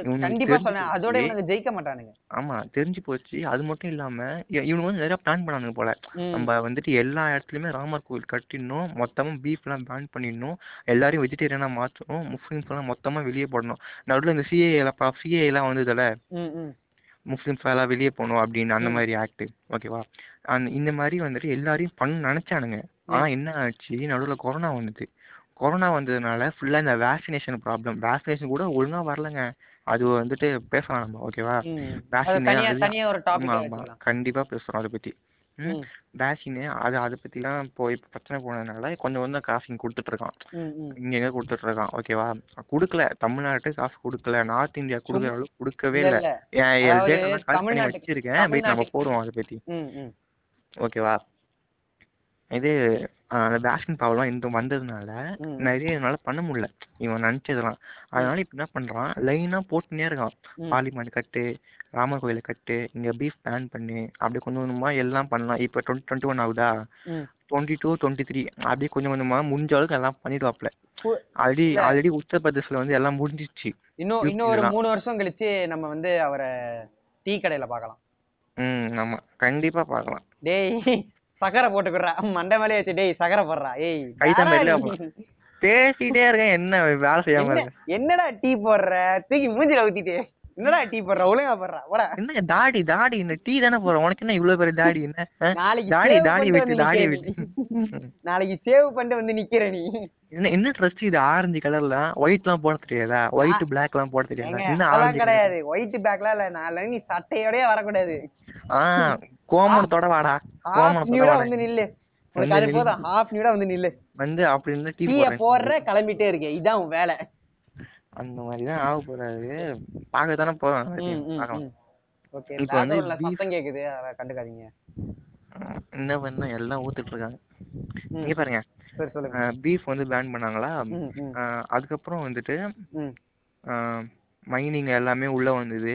Speaker 1: இவனுக்கு
Speaker 2: கண்டிப்பா சொன்னேன் அதோட
Speaker 1: போச்சு.
Speaker 2: இவனுக்கு ஜெயிக்க மாட்டானுங்க.
Speaker 1: ஆமா தெரிஞ்சு போச்சு. அது மட்டும் இல்லாம இ- இவனுங்க வந்து நிறைய பிளான் பண்ணானுங்க போல. நம்ம வந்துட்டு எல்லா இடத்துலயுமே ராமர் கோவில் கட்டிடணும். மொத்தமா பீஃப் எல்லாம் பேன் பண்ணிடணும். எல்லாரையும் வெஜிடேரியனா மாத்தணும். முஸ்லிம்ஸ் எல்லாம் மொத்தமா வெளியே போடணும். நடுவுல இந்த சிஏ எல்லாம் சிஏ எல்லாம் வந்ததுல. முஸ்லிம்ஸ் எல்லாம் வெளியே போகணும் அப்படின்னு அந்த. மாதிரி ஆக்ட் ஓகேவா அந்த இந்த மாதிரி வந்துட்டு எல்லாரையும் பண்ண நினைச்சானுங்க. ஆனா என்ன ஆச்சு? நடுவுல கொரோனா வந்தது கொரோனா வந்ததுனால ஃபுல்லா இந்த வேக்சினேஷன் ப்ராப்ளம் வேக்சினேஷன் கூட ஒழுங்கா வரலங்க. அது வந்துட்டு பேசலாம் நம்ம ஓகேவா வேக்சின்
Speaker 2: தனியா
Speaker 1: அது
Speaker 2: தனியா ஒரு
Speaker 1: ஆமா
Speaker 2: டாபிக்
Speaker 1: ஆமா.
Speaker 2: வச்சுக்கலாம்.
Speaker 1: கண்டிப்பா பேசுறோம் அதை ம். வேக்சின் அது அதை பத்திலாம் இப்போ இப்போ பிரச்சனை போனதுனால கொஞ்சம் கொஞ்சம் காசு இங்க
Speaker 2: ம்.
Speaker 1: இங்க எங்க கொடுத்துட்டு இருக்கான் ஓகேவா கொடுக்கல. தமிழ்நாட்டு காசு கொடுக்கல. நார்த் இந்தியா கொடுக்குற அளவுக்கு கொடுக்கவே
Speaker 2: இல்ல,
Speaker 1: collect பண்ணி வச்சிருக்கேன். நம்ம போடுவோம் அதை
Speaker 2: ம்.
Speaker 1: ஓகேவா இது அந்த வேக்சின் ப்ராப்ளம் இந்த வந்ததுனால. நிறைய இதனால பண்ண முடியல. இவன் நினைச்சதெல்லாம். அதனால இப்ப என்ன பண்றான் லைனா போட்டுனே இருக்கான். பார்லிமெண்ட் கட்டு ராமர் கோயிலை கட்டு இங்க பீஃப் பேன் பண்ணு அப்படி கொஞ்சம் கொஞ்சமா எல்லாம் பண்ணலாம். இப்ப டுவெண்ட்டி டுவெண்ட்டி ஒன் ஆகுதா. டுவெண்ட்டி டூ டுவெண்ட்டி த்ரீ அப்படியே கொஞ்சம் கொஞ்சமா முடிஞ்ச அளவுக்கு எல்லாம் பண்ணிடுவாப்ல. ஆல்ரெடி. ஆல்ரெடி உத்தரப்பிரதேஷ்ல வந்து எல்லாம் முடிஞ்சிச்சு
Speaker 2: இன்னும் இன்னும் ஒரு. மூணு வருஷம் கழிச்சு நம்ம வந்து அவரை டீ கடையில பார்க்கலாம்.
Speaker 1: ம் ஆமா. கண்டிப்பா பார்க்கலாம்.
Speaker 2: டேய் சக்கரை போட்டுக்கிறா மண்டை மேலே வச்சு டேய் சக்கரை போடுறா. ஏய்?
Speaker 1: பேசிட்டே இருக்கேன். என்ன வேலை செய்யாம
Speaker 2: என்னடா டீ போடுற? தூக்கி மூஞ்சில ஊத்திட்டு. என்னடா டீ போடுற? ஒழுங்கா போடுறா. போடா.
Speaker 1: என்ன தாடி தாடி என்ன டீ தானே போற உனக்கு என்ன இவ்வளவு பெரிய தாடி? என்ன?
Speaker 2: நாளைக்கு
Speaker 1: தாடி தாடி விட்டு தாடி விட்டு.
Speaker 2: நாளைக்கு சேவ் பண்ணிட்டு வந்து நிக்கிற நீ.
Speaker 1: என்ன என்ன ட்ரெஸ் இது? ஆரஞ்சு கலர்ல ஒயிட் எல்லாம் போட தெரியாதா? ஒயிட் பிளாக் எல்லாம் போட தெரியாதா? என்ன ஆரஞ்சு
Speaker 2: கிடையாது. ஒயிட் பேக்லாம் இல்ல. நாளை நீ சட்டையோடய வரக்கூடாது.
Speaker 1: ஆஹ் கோமணத்தோட வாடா கோமணத்தோட
Speaker 2: வந்து நில்லு. உனக்கு. போதும். ஹாஃப் நியூடா வந்து நில்லு.
Speaker 1: வந்து அப்படி இருந்தா டீ
Speaker 2: போடுற கிளம்பிட்டே இருக்கே. இதான் உன் வேலை.
Speaker 1: அந்த மாதிரிதான் ஆக போறாரு. பார்க்கத்தானே போறோம்
Speaker 2: ம், ம்,
Speaker 1: பார்க்கலாம்.
Speaker 2: ம். ஓகே
Speaker 1: இப்ப வந்து
Speaker 2: சத்தம் கேக்குது. அதை கண்டுக்காதீங்க.
Speaker 1: என்ன பண்ண எல்லாம் ஊத்துட்டு இருக்காங்க. இங்க பாருங்க.
Speaker 2: சரி சொல்லுங்க.
Speaker 1: பீஃப் வந்து பேன் பண்ணாங்களா? அதுக்கப்புறம் வந்துட்டு மைனிங் எல்லாமே உள்ள வந்தது.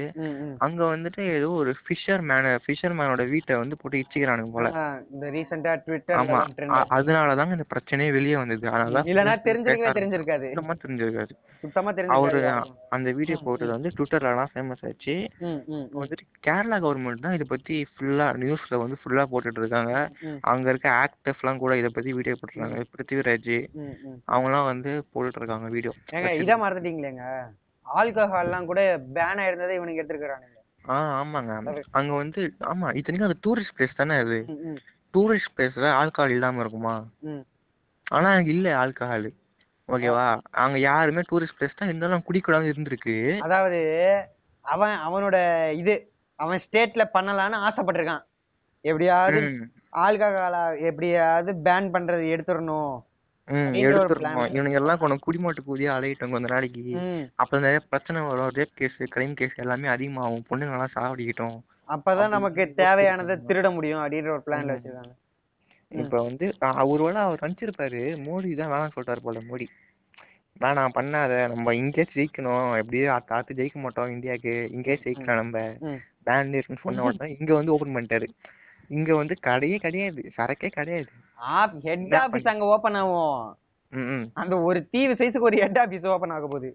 Speaker 1: அங்க வந்துட்டு ஏதோ ஒரு ஃபிஷர் மேன ஃபிஷர் மேனோட வீட்டை வந்து போட்டு இச்சிக்கிறானுங்க போல.
Speaker 2: இந்த ரீசெண்டா ட்விட்டர்ல
Speaker 1: ஆமா
Speaker 2: ட்ரெண்ட்
Speaker 1: அ- அதனாலதாங்க இந்த பிரச்சனையே வெளியே வந்தது. அதனாலதான்
Speaker 2: இல்லனா தெரிஞ்சிருக்கவே தெரிஞ்சிருக்காது.
Speaker 1: சுத்தமா தெரிஞ்சிருக்காது.
Speaker 2: சுத்தமா
Speaker 1: அவரு
Speaker 2: தெரிஞ்சிருக்காது யாருக்கும்.
Speaker 1: அந்த வீடியோ போட்டது வந்து ட்விட்டர்ல எல்லாம் ஃபேமஸ் ஆச்சு வந்துட்டு கேரளா கவர்மெண்ட் தான் இதை பத்தி ஃபுல்லா நியூஸ்ல வந்து ஃபுல்லா போட்டுட்டு இருக்காங்க அங்க இருக்க ஆக்டர்ஸ் எல்லாம் கூட இதை பத்தி வீடியோ போட்டுருக்காங்க பிருத்திவிராஜ். அவங்க எல்லாம் வந்து போட்டுட்டு இருக்காங்க வீடியோ
Speaker 2: இதை மறந்துட்டீங்களேங்க? ஆல்கஹால்லாம் கூட பேன் ஆயிருந்ததை இவனுக்கு எடுத்துருக்கானுங்க
Speaker 1: ஆஹ் ஆமாங்க. அங்க வந்து ஆமா இத்தனைக்கும் அது டூரிஸ்ட் பிளேஸ் தானே அது? டூரிஸ்ட் பிளேஸ்ல ஆல்கஹால் இல்லாம இருக்குமா. ஆனா இல்ல ஆல்கஹால் ஓகேவா? அங்க யாருமே டூரிஸ்ட் பிளேஸ் தான் இருந்தாலும் குடிக்கூடாது இருந்திருக்கு.
Speaker 2: அதாவது அவன் அவனோட இது அவன் ஸ்டேட்ல பண்ணலான்னு ஆசைப்பட்டிருக்கான். எப்படியாவது ஆல்கஹாலா எப்படியாவது பேன் பண்றது எடுத்துடணும்.
Speaker 1: ம்,
Speaker 2: plan.
Speaker 1: இவனுங்க எல்லாம் கொஞ்சம் குடிமாட்டு கூதியா அலையிட்டோம் கொஞ்ச நாளைக்கு. அப்ப நிறைய பிரச்சனை வரும். ரேப் கேஸ் கிரைம் கேஸ் எல்லாமே அதிகமாகும். பொண்ணுங்க எல்லாம் சாவடிக்கிட்டோம்.
Speaker 2: அப்பதான் நமக்கு தேவையானதை திருட முடியும் அப்படின்ற ஒரு பிளான்ல
Speaker 1: ம்.
Speaker 2: வச்சிருக்காங்க.
Speaker 1: இப்ப வந்து அ- ஒருவேளை அவர் நினைச்சிருப்பாரு மோடி தான் வேணாம் சொல்லிட்டாரு போல மோடி. வேணாம் பண்ணாத. நம்ம இங்கே ஜெயிக்கணும். எப்படியும் அடுத்த ஜெயிக்க மாட்டோம் இந்தியாவுக்கு. இங்கே ஜெயிக்கலாம் நம்ம. பேன் இருக்குன்னு சொன்ன உடனே இங்க வந்து ஓபன் பண்ணிட்டாரு. இங்க வந்து கடையே கிடையாது. சரக்கே கிடையாது.
Speaker 2: ஹெட் ஆபீஸ் அங்க ஓபன் ஆகும். அந்த ஒரு தீவு சைஸுக்கு ஒரு ஹெட் ஆபீஸ் ஓபன் ஆக போகுது.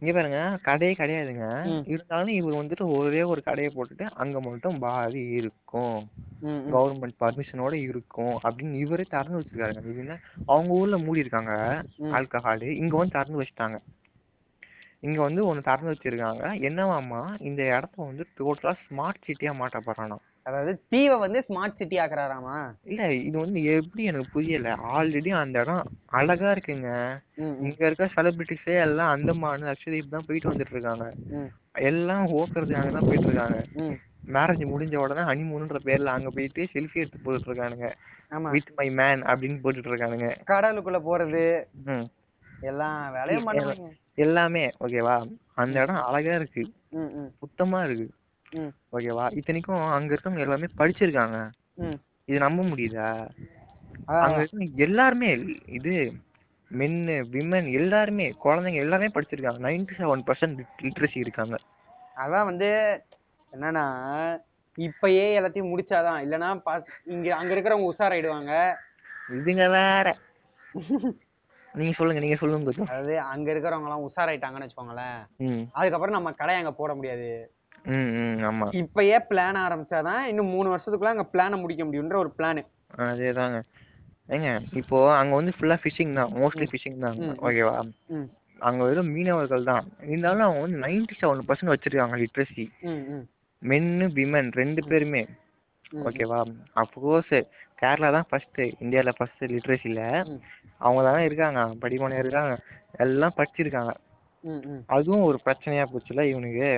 Speaker 1: இங்க பாருங்க கடையே கிடையாதுங்க. இருந்தாலும் இவர் வந்துட்டு ஒரே ஒரு கடையை போட்டுட்டு அங்க மட்டும் பாதி இருக்கும். கவர்மெண்ட் பர்மிஷனோட இருக்கும் அப்படின்னு இவரே திறந்து வச்சிருக்காருங்க. இது என்ன? அவங்க ஊர்ல மூடி இருக்காங்க. ஆல்கஹால் இங்க வந்து திறந்து வச்சுட்டாங்க. இங்க வந்து ஒண்ணு திறந்து வச்சிருக்காங்க. என்னவாமா இந்த இடத்த வந்து டோட்டலா ஸ்மார்ட் சிட்டியா மாட்ட போறானாம்.
Speaker 2: அதாவது தீவை வந்து ஸ்மார்ட் சிட்டி ஆக்குறாராமா?
Speaker 1: இல்ல இது வந்து எப்படி எனக்கு புரியல. ஆல்ரெடி அந்த இடம் அழகா இருக்குங்க. இங்க இருக்க செலிபிரிட்டிஸே எல்லாம் அந்தமான் லட்சதீப் தான் போயிட்டு வந்துட்டு இருக்காங்க எல்லாம் ஓக்குறதுக்காக தான் போயிட்டு இருக்காங்க. மேரேஜ் முடிஞ்ச உடனே ஹனிமூன்ன்ற பேர்ல அங்க போயிட்டு செல்ஃபி எடுத்து போட்டுட்டு இருக்கானுங்க
Speaker 2: ஆமா.
Speaker 1: வித் மை மேன் அப்படின்னு போட்டுட்டு இருக்கானுங்க
Speaker 2: கடலுக்குள்ள போறது.
Speaker 1: ம்.
Speaker 2: எல்லா வேலையும்
Speaker 1: எல்லாமே ஓகேவா அந்த இடம் அழகா இருக்கு. சுத்தமா இருக்கு. ஓகேவா இத்தனைக்கும் அங்க இருக்கவங்க எல்லாமே படிச்சிருக்காங்க. இது நம்ப முடியுதா? அங்க இருக்கவங்க எல்லாருமே இது மென்னு விமன் எல்லாருமே குழந்தைங்க எல்லாமே படிச்சிருக்காங்க. நைன்டி செவன் பர்சன்ட் லிட்ரஸி இருக்காங்க.
Speaker 2: அதான் வந்து என்னன்னா இப்பயே எல்லாத்தையும் முடிச்சாதான். இல்லைன்னா பாஸ் இங்க அங்க இருக்கிறவங்க உஷாராயிடுவாங்க.
Speaker 1: இதுங்க வேற. நீங்க சொல்லுங்க நீங்க சொல்லுங்க
Speaker 2: அதாவது அங்க இருக்கிறவங்க எல்லாம் உஷாராயிட்டாங்கன்னு வச்சுக்கோங்களேன். அதுக்கப்புறம் நம்ம கடை அங்க போட முடியாது.
Speaker 1: ஆமா.
Speaker 2: இப்பயே பிளான் ஆரம்பிச்சாதான் இன்னும் மூணு வருஷத்துக்குள்ள அங்க பிளானை முடிக்க முடியுன்ற ஒரு பிளான்
Speaker 1: அதேதாங்க. ஏங்க இப்போ அங்க வந்து ஃபுல்லா ஃபிஷிங் தான். மோஸ்ட்லி ஃபிஷிங் தான். ஓகேவா அங்க வெறும் மீனவர்கள் தான். இருந்தாலும் அவங்க வந்து நைன்டி செவன் பர்சன்ட் வச்சிருக்காங்க லிட்ரஸி மென்னு விமன் ரெண்டு பேருமே. ஓகேவா அஃப்கோர்ஸ் கேரளா தான் ஃபர்ஸ்ட் இந்தியால ஃபர்ஸ்ட் லிட்ரஸில
Speaker 2: ம்.
Speaker 1: அவங்க தானே இருக்காங்க படிமனை இருக்காங்க. எல்லாம் படிச்சிருக்காங்க. அதுவும் ஒரு பிரச்சனையா போச்சுல இவனுக்கு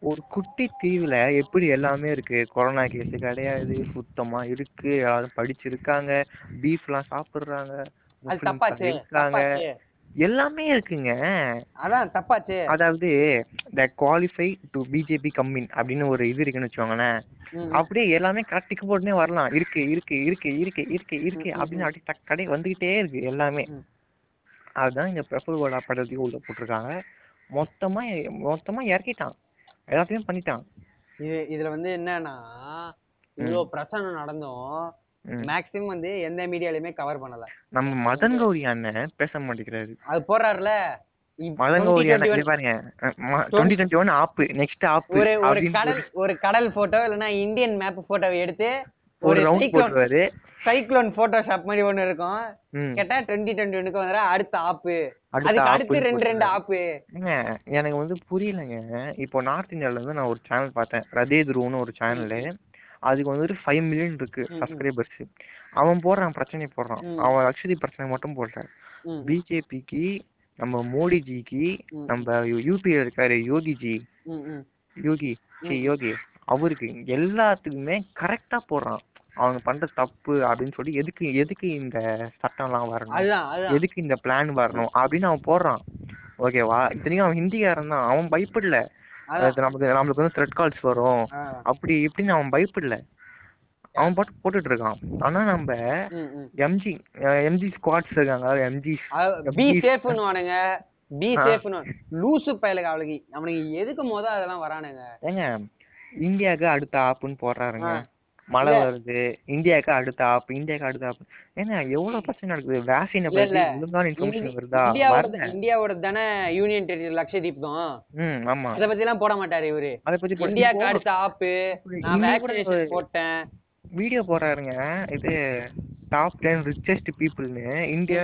Speaker 1: ஒரு குட்டி தீவுல எப்படி எல்லாமே இருக்கு கொரோனா கேஸ் கிடையாது சுத்தமா இருக்கு யாரும் படிச்சிருக்காங்க பீஃப் எல்லாம் சாப்பிடுறாங்க இருக்காங்க எல்லாமே இருக்குங்க
Speaker 2: அதான் தப்பாச்சு
Speaker 1: அதாவது the qualify to BJP coming அப்படின்னு ஒரு இது இருக்குன்னு வச்சுக்கோங்களேன். அப்படியே எல்லாமே கரெக்டுக்கு போட்டுனே வரலாம் இருக்கு இருக்கு இருக்கு இருக்கு இருக்கு இருக்கு அப்படின்னு அப்படியே கடை வந்துகிட்டே இருக்கு எல்லாமே. அதுதான் இந்த பிரபுல் கோலா படத்தையும் உள்ள போட்டிருக்காங்க. மொத்தமா மொத்தமா இறக்கிட்டான். எல்லாத்தையும் பண்ணிட்டான்.
Speaker 2: இது இதுல வந்து என்னன்னா இவ்வளவு பிரச்சனை நடந்தும். மேக்ஸிமம் வந்து எந்த மீடியாலயுமே கவர் பண்ணல.
Speaker 1: நம்ம மதன் கௌரி அண்ணன் பேச மாட்டேங்கிறாரு.
Speaker 2: அது போடுறாருல. இப்
Speaker 1: மதன் கௌரி அண்ணன்
Speaker 2: 2021
Speaker 1: இங்க பாருங்க. டுவெண்ட்டி டுவெண்ட்டி ஒன் ஆப்பு நெக்ஸ்ட் ஆப்பு
Speaker 2: ஒரு கடல் ஒரு கடல் போட்டோ இல்லைன்னா இந்தியன் மேப் போட்டோவை எடுத்து
Speaker 1: ஒரு ரவுண்ட் போட்டுருவாரு.
Speaker 2: சைக்ளோன் போட்டோஷாப் மாதிரி ஒண்ணு இருக்கும். கேட்டா டுவெண்ட்டி டுவெண்ட்டி ஒன்னுக்கு வந்துடா அடுத்த ஆப்பு அதுக்கு அடுத்து ரெண்டு ரெண்டு. ஆப்பு
Speaker 1: எனக்கு வந்து புரியலங்க. இப்போ நார்த் இந்தியால இருந்து நான் ஒரு சேனல் பார்த்தேன். ரதே துருவன்னு ஒரு சேனலு அதுக்கு வந்துட்டு ஃபைவ் மில்லியன் இருக்கு. சப்ஸ்கிரைபர்ஸ் அவன் போடுறான் பிரச்சனை போடுறான். அவன் லட்சதி பிரச்சனை மட்டும் போடுறான் பிஜேபிக்கு நம்ம மோடிஜிக்கு நம்ம யூபியில் இருக்காரு யோகிஜி. யோகி. யோகி அவருக்கு எல்லாத்துக்குமே கரெக்டா போடுறான். அவங்க பண்ற தப்பு அப்படின்னு சொல்லி எதுக்கு எதுக்கு இந்த சட்டம்லாம் வரணும்? எதுக்கு இந்த பிளான் வரணும்? அப்படின்னு அவன் போடுறான். ஓகேவா இத்தனைக்கும் அவன் ஹிந்திக்காரன் தான். அவன் பயப்படல. நமக்கு நம்மளுக்கு வந்து த்ரெட் கால்ஸ் வரும். அப்படி இப்படின்னு அவன் பயப்படல. அவன் பாட்டு போட்டுட்டு இருக்கான். ஆனா நம்ம. எம்ஜி எம்ஜி ஸ்குவாட்ஸ் இருக்காங்க. எம்ஜி
Speaker 2: பி சேஃப்னு வானுங்க பி. சேஃப்னு லூசு பயலுக்கு அவளுக்கு. அவனுக்கு எதுக்கு மொத அதெல்லாம் வரானுங்க?
Speaker 1: ஏங்க இந்தியாவுக்கு அடுத்த ஆப்புன்னு போடுறாருங்க. மழை. வருது இந்தியாவுக்கு அடுத்த ஆப் இந்தியாவுக்கு அடுத்த ஆப் ஏங்க எவ்வளவு பிரச்சனை நடக்குது? வேக்சினை பத்தி. ஒழுங்கான இன்ஃபர்மேஷன் வருதா?
Speaker 2: இந்தியாவோட தானே யூனியன் டெரிட்டரி லட்சதீப் தான்.
Speaker 1: ம் ஆமா.
Speaker 2: அத பத்தி எல்லாம் போட மாட்டாரு இவரு.
Speaker 1: அத பத்தி இப்போ
Speaker 2: அடுத்த ஆப்பு நான் வேக்சினேஷன் போட்டேன்.
Speaker 1: வீடியோ போடுறாருங்க. இது டாப் டென் ரிச்சஸ்ட் பீப்புள்னு இந்தியா.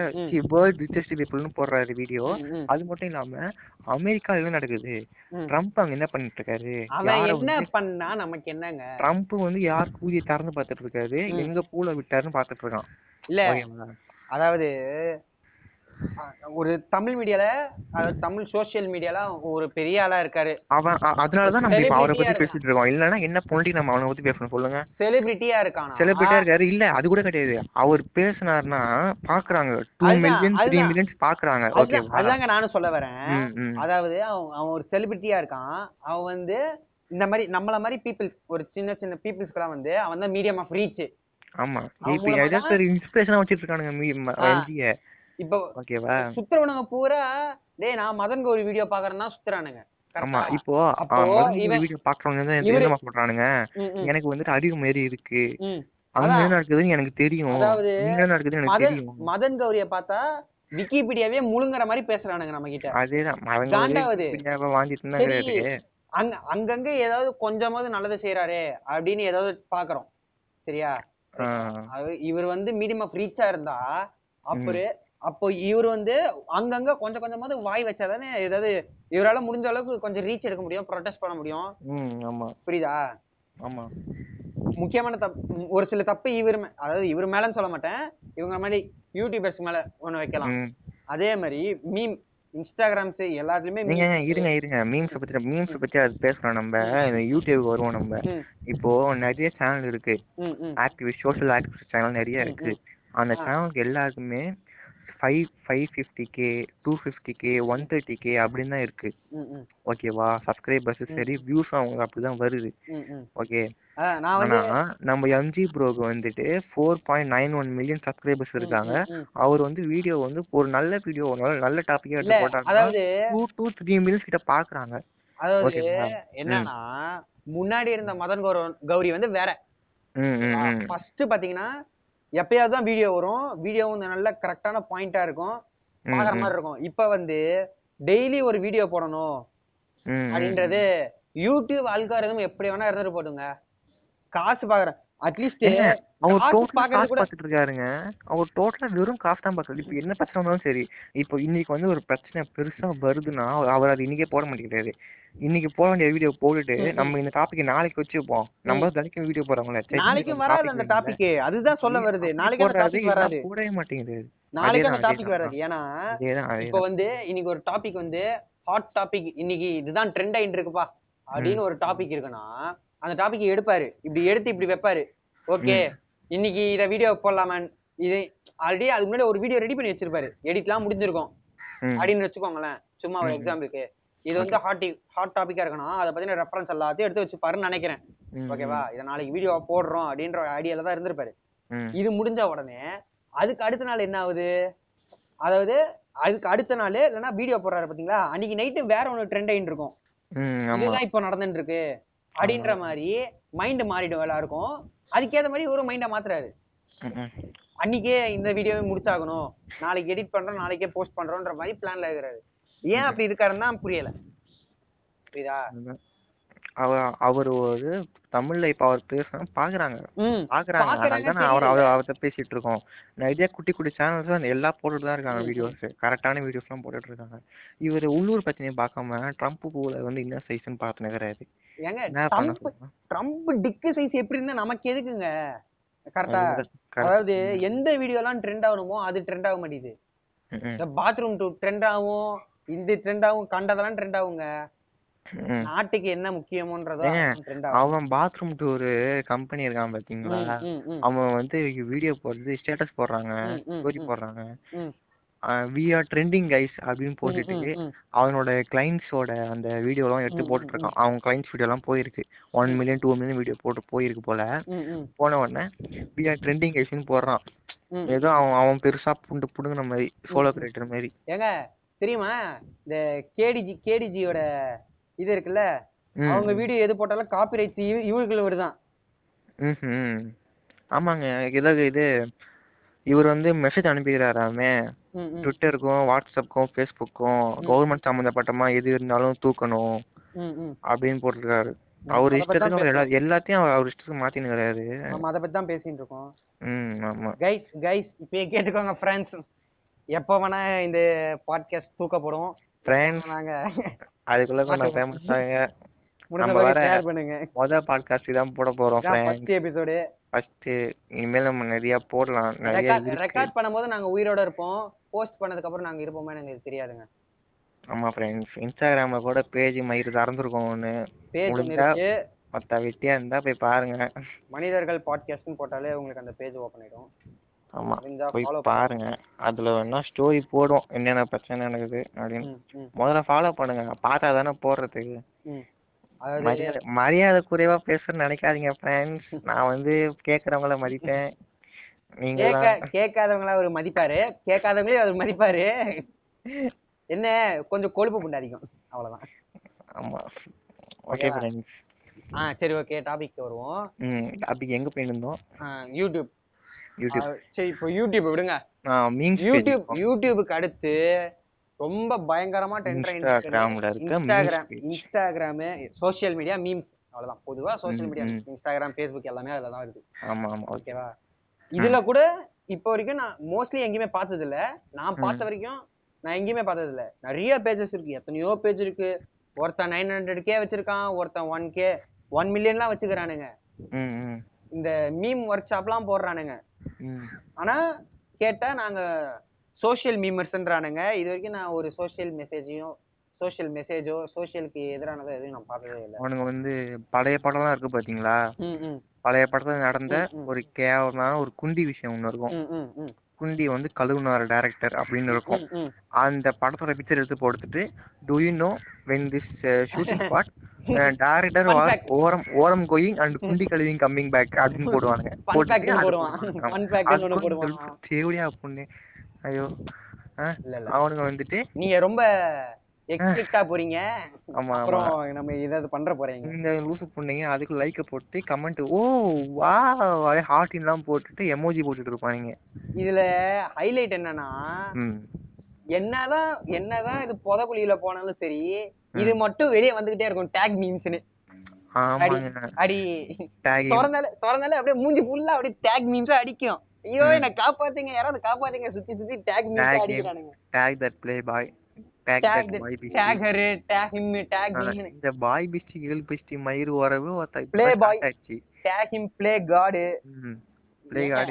Speaker 1: வேர்ல்ட் ரிச்சஸ்ட் பீப்புள்னு போடுறாரு வீடியோ. அது மட்டும் இல்லாம அமெரிக்கால நடக்குது. ட்ரம்ப் அங்க என்ன பண்ணிட்டு இருக்காரு
Speaker 2: என்ன பண்ணா நமக்கு என்னங்க
Speaker 1: ட்ரம்ப் வந்து யார் கூதிய திறந்து பார்த்துட்டு இருக்காரு. எங்க பூல விட்டாருன்னு பார்த்துட்டு இருக்கான்
Speaker 2: இல்ல? அதாவது ஒரு தமிழ் மீடியால அதாவது தமிழ் சோசியல் மீடியால ஒரு பெரிய ஆளா இருக்காரு.
Speaker 1: அவன் அதனாலதான் நம்ம இப்ப அவரை பத்தி பேசிட்டு இருக்கோம். இல்லன்னா என்ன பொண்ணுட்டி நம்ம அவனை பத்தி பேசணும் சொல்லுங்க.
Speaker 2: செலிபிரிட்டியா இருக்கானா?
Speaker 1: செலிபிரிட்டியா இருக்காரு. இல்ல அது கூட கிடையாது. அவர் பேசினாருன்னா பாக்குறாங்க. Two million three. மில்லியன்ஸ் பாக்குறாங்க.
Speaker 2: அதுதான்
Speaker 1: ஓகேவா
Speaker 2: அதுதாங்க நானும் சொல்ல வரேன். அதாவது அவன் அவன் ஒரு செலிபிரிட்டியா இருக்கான். அவன் வந்து இந்த மாதிரி நம்மள மாதிரி பீப்புள்ஸ் ஒரு சின்ன சின்ன பீப்புள்ஸ்க்குலாம் வந்து அவன் தான் மீடியம் ஆஃப் ரீச்
Speaker 1: ஆமா. இப்ப இன்ஸ்பிரேஷனா வச்சிட்டு இருக்கானுங்க
Speaker 2: இப்போ
Speaker 1: ஓகேவா?
Speaker 2: சுத்துறவனுங்க பூரா டேய் நான் மதன் கௌரி வீடியோ பாக்குறேன்னா சுத்துறானுங்க.
Speaker 1: ஆமா? இப்போ வீடியோ பாக்குறவங்க என்ன சொல்றானுங்க எனக்கு வந்துட்டு அறிவு மாரி இருக்கு. அங்க. என்ன நடக்குதுன்னு எனக்கு தெரியும். என்ன நடக்குதுன்னு எனக்கு தெரியும்.
Speaker 2: மதன் கௌரிய பார்த்தா விக்கிபீடியாவே முழுங்குற மாதிரி பேசுறானுங்க நம்ம கிட்ட
Speaker 1: அதேதான்
Speaker 2: காண்டாவது.
Speaker 1: வாங்கிட்டு
Speaker 2: அங்க அங்கங்க ஏதாவது கொஞ்சமாவது நல்லது செய்யறாரே அப்படின்னு ஏதாவது பாக்குறோம். சரியா? இவர் வந்து மீடியம் ஆஃப் ரீச்சா இருந்தா அப்புறம் அப்போ இவர் வந்து அங்கங்க கொஞ்சம் கொஞ்சமாவது வாய் வச்சாதானே ஏதாவது இவரால முடிஞ்ச அளவுக்கு கொஞ்சம் ரீச் எடுக்க முடியும் ப்ரொடெஸ்ட் பண்ண முடியும்.
Speaker 1: ஆமா.
Speaker 2: புரியுதா?
Speaker 1: ஆமா.
Speaker 2: முக்கியமான தப்பு ஒரு சில தப்பு இவர் அதாவது இவர் மேலன்னு சொல்ல மாட்டேன். இவங்க மாதிரி யூடியூபர்ஸ் மேல ஒண்ணு வைக்கலாம். அதே மாதிரி மீம் இன்ஸ்டாகிராம்ஸ் எல்லாத்துலயுமே
Speaker 1: நீங்க. இருங்க இருங்க. மீம்ஸ் பத்தி மீம்ஸ் பத்தி அது பேசுறோம் நம்ம. யூடியூப் வருவோம் நம்ம. இப்போ நிறைய சேனல் இருக்கு. ஆக்டிவிஸ்ட் சோஷியல் ஆக்டிவிஸ்ட் சேனல் நிறைய இருக்கு. அந்த. சேனலுக்கு எல்லாருக்குமே five five fifty K two fifty K one thirty K அப்படின்னு தான் இருக்கு. ஓகேவா சப்ஸ்கிரைபர்ஸ் சரி வியூஸும் அவங்களுக்கு அப்படிதான் வருது. ஓகே ஆனா நம்ம எம்ஜி ப்ரோக்கு வந்துட்டு four point nine one million subscribers இருக்காங்க. அவர் வந்து வீடியோ வந்து ஒரு நல்ல வீடியோ ஒரு நல்ல டாபிக்கா எடுத்து
Speaker 2: அதாவது
Speaker 1: டூ டூ த்ரீ மில்லியன்ஸ் கிட்ட பாக்குறாங்க.
Speaker 2: அதாவது என்னன்னா முன்னாடி இருந்த மதன் கௌரவ- கௌரி வந்து வேற. ஃபர்ஸ்ட் பாத்தீங்கன்னா எப்பயாவது தான் வீடியோ வரும். வீடியோ வந்து நல்ல கரெக்டான பாயிண்டா இருக்கும். பாக்குற. மாதிரி இருக்கும். இப்ப வந்து டெய்லி ஒரு வீடியோ போடணும். அப்படின்றது யூடியூப் அல்காரிதம் எப்படி வேணா இருந்துட்டு போடுங்க காசு பாக்குறேன் அட்லீஸ்ட் பாக்குறது
Speaker 1: இருக்காருங்க அவர் டோட்டலா வெறும் காசு தான் பார்க்கறது இப்போ என்ன பிரச்சனை வந்தாலும் சரி இப்போ இன்னைக்கு வந்து ஒரு பிரச்சனை பெருசா வருதுன்னா அவர் அது இன்னைக்கே போட மாட்டேங்கிறாரு. இன்னைக்கு போட வேண்டிய வீடியோ போட்டுட்டு. நம்ம இந்த டாபிக் நாளைக்கு வச்சுப்போம். நம்ம தினைக்கும் வீடியோ
Speaker 2: நாளைக்கும்
Speaker 1: இன்னைக்கு
Speaker 2: வராது அந்த. டாபிக் அதுதான் சொல்ல வருது. நாளைக்கு அந்த டாபிக் வராது.
Speaker 1: போடவே மாட்டேங்குது.
Speaker 2: நாளைக்கு அந்த டாபிக். வராது. ஏன்னா இப்போ வந்து இன்னைக்கு ஒரு டாபிக் வந்து ஹாட் டாபிக் இன்னைக்கு இதுதான் ட்ரெண்ட் ஆயிட்டு இருக்குப்பா. அப்படின்னு ஒரு டாபிக் இருக்குன்னா அந்த டாபிக் எடுப்பாரு. இப்படி எடுத்து இப்படி வைப்பாரு. ஓகே. இன்னைக்கு இத வீடியோ போடலாமா? இது ஆல்ரெடி அதுக்கு முன்னாடி ஒரு வீடியோ ரெடி பண்ணி வச்சிருப்பாரு. எடிட்லாம் முடிஞ்சிருக்கும். அப்படின்னு வச்சுக்கோங்களேன். சும்மா ஒரு. எக்ஸாம்பிளுக்கு இது வந்து ஹாட் ஹாட் டாபிக்கா இருக்கணும். அதை பத்தின ரெஃபரன்ஸ் எல்லாத்தையும் எடுத்து வச்சுப்பாருன்னு நினைக்கிறேன்.
Speaker 1: ம்,
Speaker 2: ஓகேவா இதை நாளைக்கு வீடியோ போடுறோம் அப்படின்ற ஐடியால தான் இருந்திருப்பாரு. இது முடிஞ்ச உடனே அதுக்கு அடுத்த நாள் என்ன ஆகுது? அதாவது அதுக்கு அடுத்த நாள் இல்லைன்னா வீடியோ போடுறாரு பாத்தீங்களா? அன்னைக்கு நைட்டு வேற ஒன்று ட்ரெண்ட் ஆயிட்டு இருக்கும். இதுதான் இப்போ நடந்துட்டு இருக்கு. அப்படின்ற மாதிரி மைண்ட் மாறிடும் எல்லாருக்கும். அதுக்கேற்ற மாதிரி ஒரு மைண்டை மாத்துறாரு. அன்னைக்கே இந்த வீடியோவை முடிச்சாகணும். நாளைக்கு எடிட் பண்றோம் நாளைக்கே போஸ்ட் பண்றோம்ன்ற மாதிரி பிளான்ல இருக்கிறாரு. ஏன் அப்படி இருக்காருன்னு தான் புரியல. புரியுதா?
Speaker 1: அவர் அவர் ஒரு தமிழ்ல இப்ப அவர் பேசுனா பாக்குறாங்க. பாக்குறாங்க. அவர் அவர். அவர்கிட்ட பேசிட்டு இருக்கோம். நிறைய குட்டி குட்டி சேனல்ஸ் எல்லாம் போட்டுட்டு தான் இருக்காங்க. வீடியோஸ் கரெக்டான வீடியோஸ் எல்லாம் போட்டுட்டு இருக்காங்க. இவர் உள்ளூர் பிரச்சனையை பார்க்காம ட்ரம்ப் பூல வந்து என்ன சைஸ்ன்னு பார்த்து நிக்கிறாரு
Speaker 2: ட்ரம்ப் டிக்கு சைஸ் எப்படி இருந்தா நமக்கு எதுக்குங்க? கரெக்டா. அதாவது எந்த வீடியோலாம் ட்ரெண்ட் ஆகணுமோ அது ட்ரெண்ட் ஆக மாட்டேங்குது. பாத்ரூம் டூ ட்ரெண்ட் ஆகும். இந்த ட்ரெண்ட் ஆகும் கண்டதெல்லாம் ட்ரெண்ட் ஆகுங்க. நாட்டுக்கு என்ன முக்கியமோன்றதோ
Speaker 1: அவன் பாத்ரூம் டூர் கம்பெனி இருக்கான் பாத்தீங்களா? அவன் வந்து வீடியோ போடுறது ஸ்டேட்டஸ் போடுறாங்க ஸ்டோரி போடுறாங்க. வி ஆர் ட்ரெண்டிங் கைஸ் அப்படின்னு போட்டுட்டு அவனோட கிளைண்ட்ஸோட அந்த வீடியோலாம் எடுத்து
Speaker 2: ம்,
Speaker 1: போட்டுட்டு இருக்கான் அவன் கிளைண்ட்ஸ் வீடியோலாம் போயிருக்கு. One. Million two million video போட்டு போயிருக்கு போல. போன உடனே வி ஆர் ட்ரெண்டிங் கைஸ்னு போடுறான். ஏதோ அவன் அவன் பெருசா புண்டு புடுங்கின மாதிரி சோலோ. கிரியேட்டர் மாதிரி.
Speaker 2: ஏங்க தெரியுமா? இந்த கேடிஜி கேடிஜியோட இது இருக்குல்ல? அவங்க வீடியோ எது போட்டாலும் காப்பி ரைட்ஸ் இவங்களுக்கு வருதான்.
Speaker 1: ஆமாங்க. ஏதாவது இது இவர் வந்து மெசேஜ் அனுப்பிக்கிறாராமே ட்விட்டருக்கும் வாட்ஸ்அப்புக்கும் ஃபேஸ்புக்கும். கவர்மெண்ட் சம்மந்தப்பட்டமா எது இருந்தாலும் தூக்கணும். அப்படின்னு போட்டிருக்காரு. அவர் இஷ்டத்துக்கு எல்லா. எல்லாத்தையும் அவர் அவர் இஷ்டத்துக்கு மாத்தினுக்கிறாரு.
Speaker 2: நம்ம அதை பத்தி தான் பேசிட்டு இருக்கோம்.
Speaker 1: ம் ஆமா.
Speaker 2: கைஸ் கைஸ் இப்பயே கேட்டுக்கோங்க ஃப்ரெண்ட்ஸ் எப்போ வேணா இந்த பாட்காஸ்ட் தூக்கப்படும்.
Speaker 1: ஃப்ரெண்ட்ஸ்
Speaker 2: நாங்க
Speaker 1: அதுக்குள்ள கொஞ்சம் ஃபேமஸ் ஆகுங்க நம்ம
Speaker 2: வரை ஷேர் பண்ணுங்க.
Speaker 1: மொதல் பாட்காஸ்ட் தான் போட போறோம் ஃப்ரெண்ட்ஸ்
Speaker 2: ஃபர்ஸ்ட் எபிசோடு
Speaker 1: ஃபர்ஸ்ட் இனிமேல் நம்ம நிறைய போடலாம் நிறைய
Speaker 2: ரெக்கார்ட் பண்ணும்போது நாங்க உயிரோட இருப்போம். போஸ்ட் பண்ணதுக்கு அப்புறம் நாங்க இருப்போமா எனக்கு தெரியாதுங்க.
Speaker 1: ஆமா ஃப்ரெண்ட்ஸ் இன்ஸ்டாகிராம்ல கூட பேஜ் மயிறு திறந்துருக்கோம் ஒன்று
Speaker 2: பேஜ் இருக்கு.
Speaker 1: மற்ற வெட்டியா இருந்தா போய் பாருங்க.
Speaker 2: மனிதர்கள் பாட்காஸ்ட்னு போட்டாலே உங்களுக்கு அந்த பேஜ் ஓப்பன் ஆயிடும்.
Speaker 1: ஆமா. போய் பாருங்க. அதுல வேணா ஸ்டோரி போடும். என்னென்ன பிரச்சனை நடக்குது அப்படின்னு. முதல்ல ஃபாலோ பண்ணுங்க. பார்த்தா தானே போடுறதுக்கு மரியாதை மரியாதை குறைவா பேசுறேன்னு நினைக்காதீங்க ஃப்ரெண்ட்ஸ் நான் வந்து கேக்குறவங்கள மதிப்பேன். நீங்க
Speaker 2: கேட்க கேட்காதவங்களா அவர் மதிப்பாரு. கேட்காதவங்களே அவர் மதிப்பாரு. என்ன? கொஞ்சம் கொழுப்பு புண்டாதிக்கும் அவ்வளவுதான்.
Speaker 1: ஆமா. ஓகே? ஃப்ரெண்ட்ஸ்
Speaker 2: ஆ சரி ஓகே டாபிக் வருவோம்.
Speaker 1: டாபிக் எங்க போயிருந்தோம்?
Speaker 2: யூடியூப் சரி இப்போ யூடியூப் விடுங்க. யூடியூப் யூடியூபுக்கு அடுத்து ரொம்ப பயங்கரமா
Speaker 1: இன்ஸ்டாகிராம்ல இருக்க
Speaker 2: Instagram. Instagram social media memes அவ்வளவுதான். பொதுவா சோஷியல்
Speaker 1: ம்,
Speaker 2: மீடியா. இன்ஸ்டாகிராம் ஃபேஸ்புக் எல்லாமே அதுல தான் இருக்கு.
Speaker 1: ஆமா ஆமா. ஓகே
Speaker 2: ஓகேவா இதுல கூட இப்போ வரைக்கும் நான் மோஸ்ட்லி எங்கேயுமே பார்த்தது இல்ல நான் பார்த்த வரைக்கும் நான் எங்கேயுமே பார்த்தது இல்ல நிறைய பேஜஸ் இருக்கு. எத்தனையோ பேஜ் இருக்கு. ஒருத்தன் நைன் ஹண்ட்ரட் கே வச்சிருக்கான் ஒருத்தன் ஒன் கே ஒன் மில்லியன்லாம் வச்சுக்கிறானுங்க. இந்த மீம் ஒர்க் ஷாப்லாம் போடுறானுங்க. ஆனா கேட்டா நாங்க சோஷியல் மீமர்ஸ்ன்றானுங்க இது வரைக்கும் நான் ஒரு சோஷியல் மெசேஜையும் சோஷியல் மெசேஜோ சோஷியலுக்கு எதிரானதோ எதுவும் நான் பார்த்ததே இல்லை.
Speaker 1: அவனுங்க வந்து பழைய படம்லாம் இருக்கு பாத்தீங்களா? பழைய படத்துல நடந்த. ஒரு கேவலமான ஒரு குண்டி விஷயம் ஒண்ணு இருக்கும். குண்டி வந்து கழுவுனார் டைரக்டர் அப்படின்னு இருக்கும். அந்த படத்தோட பிக்சர் எடுத்து போட்டுட்டு do you know when this shooting spot director was. ஓரம் ஓரம் கோயிங் அண்ட் குண்டி கழுவிங் கம்மிங் பேக் அப்படின்னு *laughs* *laughs*
Speaker 2: ஒண்ணு போடுவான்.
Speaker 1: தேவடியா பொண்ணு. ஐயோ. அவனுங்க வந்துட்டு
Speaker 2: நீங்க ரொம்ப எக்ஸ்பிளிக்டா போறீங்க?
Speaker 1: ஆமா
Speaker 2: அப்புறம் நம்ம இதை இது பண்ற போறீங்க.
Speaker 1: இந்த லூசு பொண்ணுங்க அதுக்கு லைக்க போட்டு கமெண்ட் ஓ வா ஹார்ட் எல்லாம் போட்டுட்டு எமோஜி போட்டுட்டு இருப்பாங்க
Speaker 2: இதுல ஹைலைட் என்னன்னா என்னதான் என்னதான் இது புதக்குழியில போனாலும் சரி இது மட்டும் வெளியே வந்துகிட்டே இருக்கும் டேக் மீம்ஸ்னு அடி திறந்தாலே திறந்தாலே அப்படியே மூஞ்சி ஃபுல்லா அப்படியே டேக் மீம்ஸா அடிக்கும். ஐயோ என்ன காப்பாத்துங்க யாராவது காப்பாத்துங்க சுத்தி சுத்தி tag memes அடிக்கிறானுங்க.
Speaker 1: Tag that play boy boy இந்த பாய் பிஸ்டி கேர்ள் பிஸ்டி மயிறு வரவு ஒருத்த
Speaker 2: Play
Speaker 1: இப்ப
Speaker 2: boy.
Speaker 1: start ஆச்சு.
Speaker 2: டேக் ஹிம் ப்ளே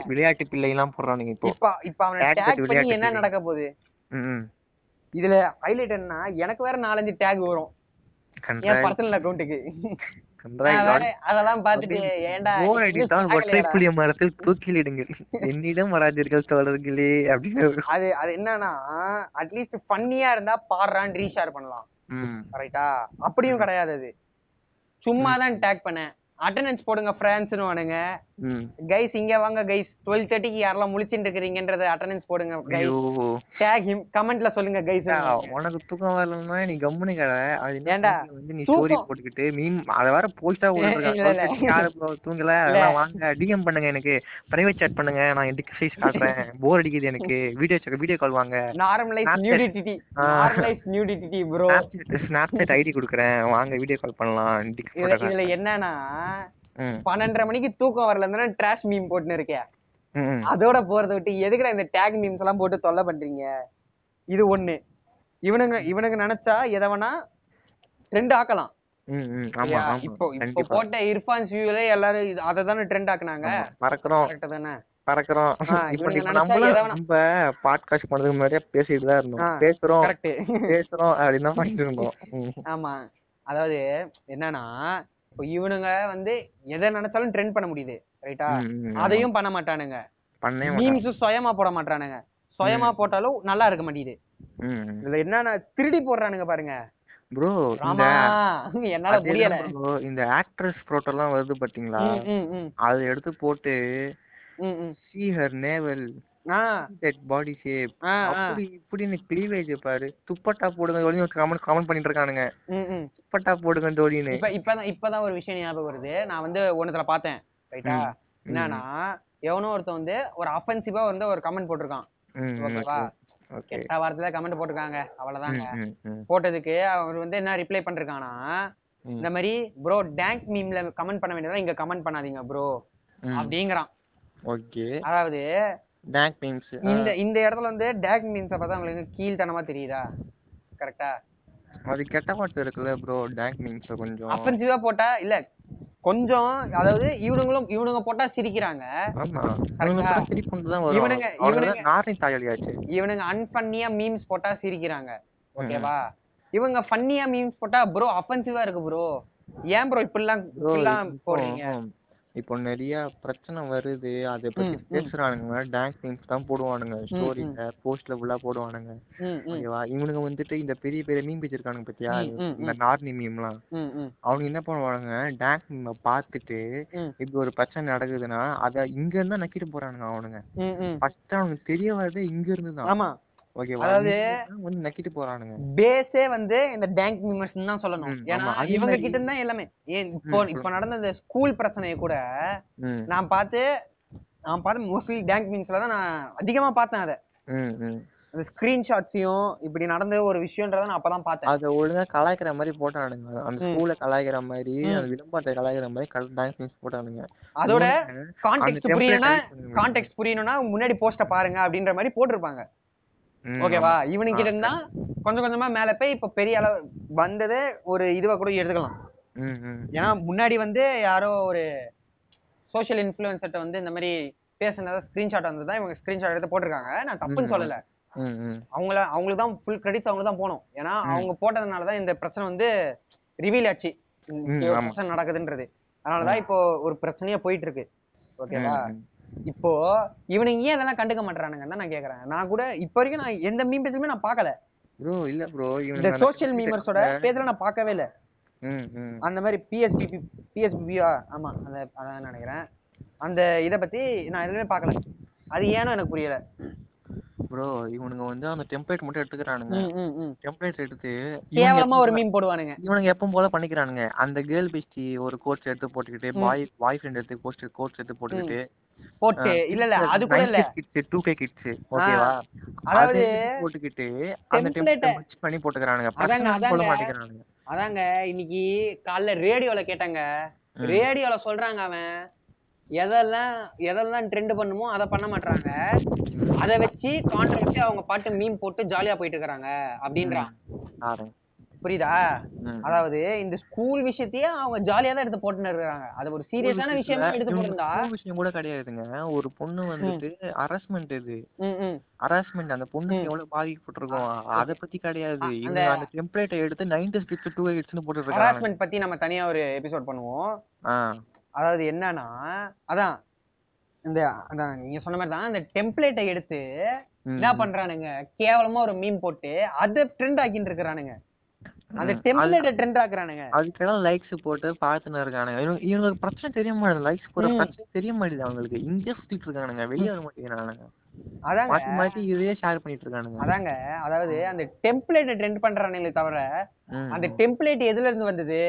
Speaker 1: விளையாட்டு பிள்ளை எல்லாம் போடுறானுங்க இப்போ.
Speaker 2: இப்ப இப்ப அவனை
Speaker 1: Tag that
Speaker 2: டேக் பண்ணி
Speaker 1: விளையாட்டு
Speaker 2: என்ன. நடக்க போகுது? இதுல ஹைலைட் என்னன்னா எனக்கு வேற நாலஞ்சு டேக் வரும். என் பர்சனல் வேற அதெல்லாம் பார்த்துட்டு ஏன்டா
Speaker 1: போர்
Speaker 2: இன்னும்
Speaker 1: அடித்தால்
Speaker 2: tag
Speaker 1: ஒற்றை
Speaker 2: இல்லையாடா?
Speaker 1: புளிய மரத்தில் தூக்கிலிடுங்கள். என்னிடம் வராதீர்கள் தோழர்களே அப்படின்னு.
Speaker 2: அது அது என்னன்னா அட்லீஸ்ட் ஃபன்னியா இருந்தா பாடுறான்னு ரீஷேர் பண்ணலாம். கரெக்டா அப்படியும் கிடையாது அது. சும்மா தான் டேக் பண்ணேன். அட்டெண்டன்ஸ் போடுங்க ஃப்ரான்ஸ்னு வானுங்க. கைஸ் இங்க வாங்க கைஸ் டுவெல் தேர்ட்டிக்கு யாரெல்லாம் முழிச்சுட்டு இருக்கிறீங்கன்றத அட்டெண்டன்ஸ் போடுங்க கைஸ் டேக் ஹிம் கமெண்ட்ல சொல்லுங்க கைஸ்
Speaker 1: உனக்கு தூக்கம் வரலன்னா நீ கம்முனு கடை. அது
Speaker 2: ஏண்டா,
Speaker 1: வந்து நீ ஸ்டோரி. போட்டுக்கிட்டு மீம் அத வேற போஸ்டா bro? தூங்கல? அதெல்லாம் வாங்க. டிஎம் பண்ணுங்க எனக்கு. பிரைவேட் chat பண்ணுங்க. நான் எதுக்கு சைஸ் காட்டுறேன். போர் அடிக்குது எனக்கு. வீடியோ வீடியோ கால் வாங்க.
Speaker 2: Normalise. Nudity. Normalise nudity bro
Speaker 1: Snapchat ID கொடுக்குறேன். வாங்க வீடியோ கால் பண்ணலாம். டிக்
Speaker 2: இதுல என்னன்னா பன்னெண்டரை மணிக்கு தூக்கம் வரலன்னா ட்ராஷ் மீம் போட்டுன்னு இருக்கேன் அதோட போறதை விட்டு எதுக்குடா இந்த டேக் மீம்ஸ் எல்லாம் போட்டு தொல்லை பண்றீங்க? இது ஒண்ணு. இவனுங்க இவனுங்க நினைச்சா எதை வேணா ட்ரெண்ட் ஆக்கலாம். இப்போ இப்போ போட்ட இர்ஃபான்ஸ் வியூல எல்லாரும் அதை தானே ட்ரெண்ட் ஆக்குனாங்க?
Speaker 1: ஆமா. பறக்குறோம்.
Speaker 2: கரெக்ட் தானே?
Speaker 1: பறக்குறோம். நம்ம பாட்காஸ்ட் பண்றதுக்கு முன்னாடியே பேசிட்டு தான் இருந்தோம்.
Speaker 2: ஆ,
Speaker 1: பேசுறோம். பேசுறோம் அப்படின்னு தான் பண்ணிட்டு இருந்தோம். ம்,
Speaker 2: ஆமா. அதாவது என்னன்னா இப்போ இவனுங்க வந்து எதை நினைச்சாலும் ட்ரெண்ட் பண்ண முடியுது ரைட்டா. அதையும் பண்ண மாட்டானுங்க.
Speaker 1: பண்ணவே மாட்டாங்க.
Speaker 2: மீம்ஸ் சுயமா போட மாட்டானுங்க. சுயமா போட்டாலும் நல்லா இருக்க மாட்டேங்குது. இதுல என்னன்னா திருடி போடுறானுங்க பாருங்க.
Speaker 1: ப்ரோ
Speaker 2: என்னால முடியல.
Speaker 1: இந்த ஆக்ட்ரஸ் எல்லாம் வருது பாத்தீங்களா? அதை எடுத்து போட்டு
Speaker 2: ம், ம்.
Speaker 1: see shape.
Speaker 2: ஆ, ஆ.
Speaker 1: அப்படி இப்படின்னு கிளீவேஜ் பாரு. துப்பட்டா போடுங்க தோழி. கமெண்ட் கமெண்ட் பண்ணிட்டு இருக்கானுங்க. துப்பட்டா போடுங்க தோழின்னு.
Speaker 2: இப்ப இப்பதான் இப்பதான் ஒரு விஷயம் ஞாபகம் வருது. நான் வந்து ஒண்ணுத்துல பார்த்தேன். ரைட்டா என்னன்னா எவனோ ஒருத்தன் வந்து ஒரு அஃபென்சிவா வந்து ஒரு கமெண்ட் போட்டிருக்கான். ஓகேவா
Speaker 1: ஓகே.
Speaker 2: கெட்ட வார்த்தையில கமெண்ட் போட்டிருக்காங்க. அவ்வளவுதாங்க. போட்டதுக்கு அவர் வந்து என்ன ரிப்ளை
Speaker 1: ம்.
Speaker 2: இந்த மாதிரி ப்ரோ டேங்க் மீம்ல கமெண்ட் பண்ண வேண்டியதா இங்க கமெண்ட் பண்ணாதீங்க ப்ரோ. அப்படிங்கிறான்.
Speaker 1: ஓகே.
Speaker 2: அதாவது
Speaker 1: டேங்க் மீம்ஸ்
Speaker 2: இந்த இந்த இடத்துல வந்து டேக் மீம்ஸை பார்த்தா உங்களுக்கு கீழ்த்தனமா தெரியுதா? கரெக்டா
Speaker 1: அது கெட்ட வார்த்தை இருக்குல்ல ப்ரோ டேங்க் மீம்ஸ் கொஞ்சம்.
Speaker 2: அஃபென்சிவா போட்டா இல்ல கொஞ்சம் அதாவது இவனுங்களும் இவனுங்க போட்டா சிரிக்கிறாங்க.
Speaker 1: ஆமா. இவனுங்க
Speaker 2: இவனுங்க- அன்ஃபன்னியா மீம்ஸ் போட்டா சிரிக்கிறாங்க. ஓகேவா இவங்க ஃபன்னியா மீம்ஸ் போட்டா ப்ரோ அஃபென்சிவா இருக்கு ப்ரோ ஏன் ப்ரோ இப்படிலாம் இப்படிலாம் போடுறீங்க?
Speaker 1: இப்போ நிறைய பிரச்சனை வருது. அதை பத்தி. பேசுறானுங்க. டேங்க் மீம்ஸ் தான் போடுவானுங்க. ஸ்டோரியில போஸ்ட்ல ஃபுல்லா போடுவானுங்க. ஓகேவா? இவனுங்க வந்துட்டு இந்த பெரிய பெரிய மீம் வச்சிருக்கானுங்க பத்தியா? இந்த நார்னி மீம்லாம் அவங்க என்ன பண்ணுவானுங்க? டேங்க் மீமை பார்த்துட்டு. இப்படி ஒரு பிரச்சனை நடக்குதுன்னா அத இங்க இருந்தா நக்கிட்டு போறானுங்க அவனுங்க. ஃபர்ஸ்ட் அவனுக்கு தெரிய வரதே இங்க இருந்து தான்
Speaker 2: அதாவது-
Speaker 1: நக்கிட்டு போறானுங்க.
Speaker 2: பேஸே வந்து இந்த டேங்க் மீமர்ஸ் தான் சொல்லணும். ஏன்னா இவங்க கிட்ட எல்லாமே. ஏன் இப்போ இப்போ நடந்த ஸ்கூல் பிரச்சனையை கூட நான் பார்த்து நான் பார்த்து மோஸ்ட்லி டேங்க் மீம்ஸ்ல தான் நான் அதிகமா பார்த்தேன் அதை. அந்த ஸ்கிரீன்ஷாட்ஸையும் இப்படி நடந்த ஒரு விஷயன்றத நான் அப்பதான் பார்த்தேன்.
Speaker 1: அத ஒழுங்கா கலாய்க்கிற மாதிரி போட்டானுங்க. அந்த
Speaker 2: ம்.
Speaker 1: ஸ்கூல கலாய்க்கிற மாதிரி. அந்த விளம்பரத்தை கலாய்க்கிற மாதிரி டான்ஸ் மீம்ஸ் போட்டானுங்க.
Speaker 2: அதோட கான்டெக்ட் புரியணும்னா. கான்டெக்ட் புரியணும்னா முன்னாடி போஸ்ட பாருங்க அப்படின்ற மாதிரி போட்டிருப்பாங்க. ஓகேவா? கிட்ட இருந்தா கொஞ்சம் கொஞ்சமா மேல போய் இப்ப பெரிய அளவு வந்ததே ஒரு இதுவா கூட எடுத்துக்கலாம். ஏன்னா முன்னாடி வந்து யாரோ ஒரு சோஷியல் இன்ஃப்ளூயன்சர்ட்ட வந்து இந்த மாதிரி பேசுனதை ஸ்கிரீன்ஷாட் வந்தது தான் இவங்க ஸ்கிரீன்ஷாட் எடுத்து போட்டிருக்காங்க. நான் தப்புன்னு. சொல்லல. அவங்கள அவங்களுக்கு தான் ஃபுல் கிரெடிட்ஸ் அவங்க தான் போகணும் ஏன்னா. அவங்க போட்டதுனால தான் இந்த பிரச்சனை வந்து ரிவீல் ஆச்சு. பிரச்சனை நடக்குதுன்றது. அதனாலதான் இப்போ ஒரு பிரச்சனையா போயிட்டு இருக்கு ஓகேவா? இப்போ இவனுங்க ஏன் அதெல்லாம் கண்டுக்க மாட்டானுங்கன்னு தான் நான் கேக்குறேன். நான் கூட இப்போ வரைக்கும் நான் எந்த மீம் பேஜுமே நான் பார்க்கல
Speaker 1: ப்ரோ இல்ல ப்ரோ
Speaker 2: இந்த சோஷியல் மீமர்ஸோட பேஜ்ல நான் பார்க்கவே இல்லை. அந்த மாதிரி பிஎஸ்பி பிஎஸ்பியா ஆமா அந்த அதான் நினைக்கிறேன். அந்த இதை பத்தி நான் எதுவுமே பார்க்கல அது ஏனோ எனக்கு புரியல.
Speaker 1: ப்ரோ இவனுங்க வந்து அந்த டெம்ப்ளேட் மட்டும் எடுத்துக்கிறானுங்க.
Speaker 2: ம், ம், ம்.
Speaker 1: டெம்ப்ளேட் எடுத்து இவனுங்க
Speaker 2: கேவலமா ஒரு
Speaker 1: எப்பவும்
Speaker 2: மீம் போடுவானுங்க.
Speaker 1: இவனுங்க எப்பவும் போல பண்ணிக்கிறானுங்க. அந்த கேர்ள் பெஸ்டி ஒரு கோட்ஸ் எடுத்து போட்டுக்கிட்டு பாய் பாய் ஃப்ரெண்ட் எடுத்து போஸ்ட் கோட்ஸ் எடுத்து போட்டுக்கிட்டு
Speaker 2: போட்டு இல்ல இல்ல அது கூட இல்ல.
Speaker 1: கிட்ஸ் டூ கே கிட்ஸ் ஓகேவா
Speaker 2: அதாவது
Speaker 1: போட்டுக்கிட்டு அந்த
Speaker 2: template-
Speaker 1: டெம்ப்ளேட் மிக்ஸ் பண்ணி போட்டுக்கிறானுங்க.
Speaker 2: அதாங்க,
Speaker 1: பிரச்சனை சொல்ல
Speaker 2: அதாங்க.
Speaker 1: மாட்டேங்கிறானுங்க
Speaker 2: அதாங்க இன்னைக்கு காலைல ரேடியோல கேட்டாங்க.
Speaker 1: ம்.
Speaker 2: ரேடியோல சொல்றாங்க அவன் எதெல்லாம் எதெல்லாம் ட்ரெண்ட் பண்ணுமோ அதை பண்ண மாட்டாங்க அதை வச்சு கான்ட்ராக்ட் அவங்க பாட்டு மீம் போட்டு ஜாலியா போயிட்டு இருக்காங்க அப்படின்றான். புரியுதா. அதாவது இந்த ஸ்கூல் விஷயத்தையே அவங்க ஜாலியா தான் எடுத்து போட்டுன்னு இருக்காங்க அது ஒரு சீரியஸான விஷயமா எடுத்து போட்டிருந்தா
Speaker 1: விஷயம் கூட கிடையாதுங்க. ஒரு பொண்ணு வந்துட்டு ஹராஸ்மெண்ட் இது. ஹராஸ்மெண்ட் அந்த பொண்ணுக்கு எவ்வளவு பாதிக்கப்பட்டிருக்கும் அத பத்தி கிடையாது. இவங்க அந்த டெம்ப்ளேட்டை எடுத்து நைன்டி கிட்ஸ் டூ கிட்ஸ்னு போட்டு இருக்காங்க.
Speaker 2: ஹராஸ்மெண்ட் பத்தி நம்ம தனியா ஒரு எபிசோட் பண்ணுவோம். அதாவது என்னன்னா அதான் இந்த அதான் நீங்க சொன்ன மாதிரி தான் அந்த டெம்ப்ளேட்டை எடுத்து என்ன பண்றானுங்க. கேவலமா ஒரு மீம் போட்டு அதை ட்ரெண்ட் ஆக்கிட்டு இருக்கிறானுங்க. அந்த டெம்ப்ளேட்டை ட்ரெண்ட் ஆக்குறானுங்க.
Speaker 1: அதுக்கெல்லாம் லைக்ஸ் போட்டு பார்த்துன்னு இருக்கானுங்க. இவனுக்கு பிரச்சனை தெரிய மாட்டேங்குது. லைக்ஸ் போற. பிரச்சனை தெரிய மாட்டேங்குது அவங்களுக்கு. இங்கே சுத்திட்டு இருக்கானுங்க. வெளியே வர மாட்டேங்கிறானுங்க.
Speaker 2: அதாங்க.
Speaker 1: மாத்தி மாத்தி இதையே ஷேர் பண்ணிட்டு இருக்கானுங்க.
Speaker 2: அதாங்க. அதாவது அந்த டெம்ப்ளேட்டை ட்ரெண்ட் பண்றானுங்களே தவிர அந்த டெம்ப்ளேட் எதுல இருந்து வந்தது?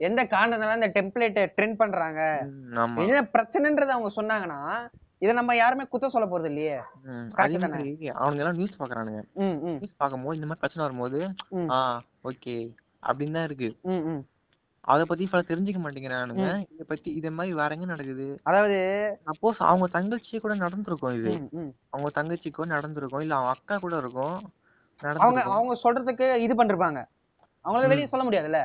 Speaker 2: எந்த காரணத்தினால அந்த டெம்ப்ளேட்டை ட்ரெண்ட் பண்றாங்க? என்ன பிரச்சனைன்றத அவங்க சொன்னாங்கன்னா இதை நம்ம யாருமே குத்த சொல்ல போறது இல்லையே.
Speaker 1: அவனுங்க எல்லாம் நியூஸ் பாக்குறானுங்க. நியூஸ் பார்க்கும்போது இந்த மாதிரி பிரச்சனை வரும்போது. ஆ ஓகே அப்படின்னு தான் இருக்கு. அத பத்தி ஃபுல்லா தெரிஞ்சுக்க மாட்டேங்கிறானுங்க. இத பத்தி இத மாதிரி வேற எங்க நடக்குது?
Speaker 2: அதாவது
Speaker 1: சப்போஸ் அவங்க தங்கச்சி கூட நடந்திருக்கும் இது. அவங்க தங்கச்சிக்கோ நடந்திருக்கும் இல்ல அவன் அக்கா கூட இருக்கும்
Speaker 2: அவங்க அவங்க சொல்றதுக்கு இது பண்ணிருப்பாங்க. அவங்களால வெளியே சொல்ல முடியாதுல்ல?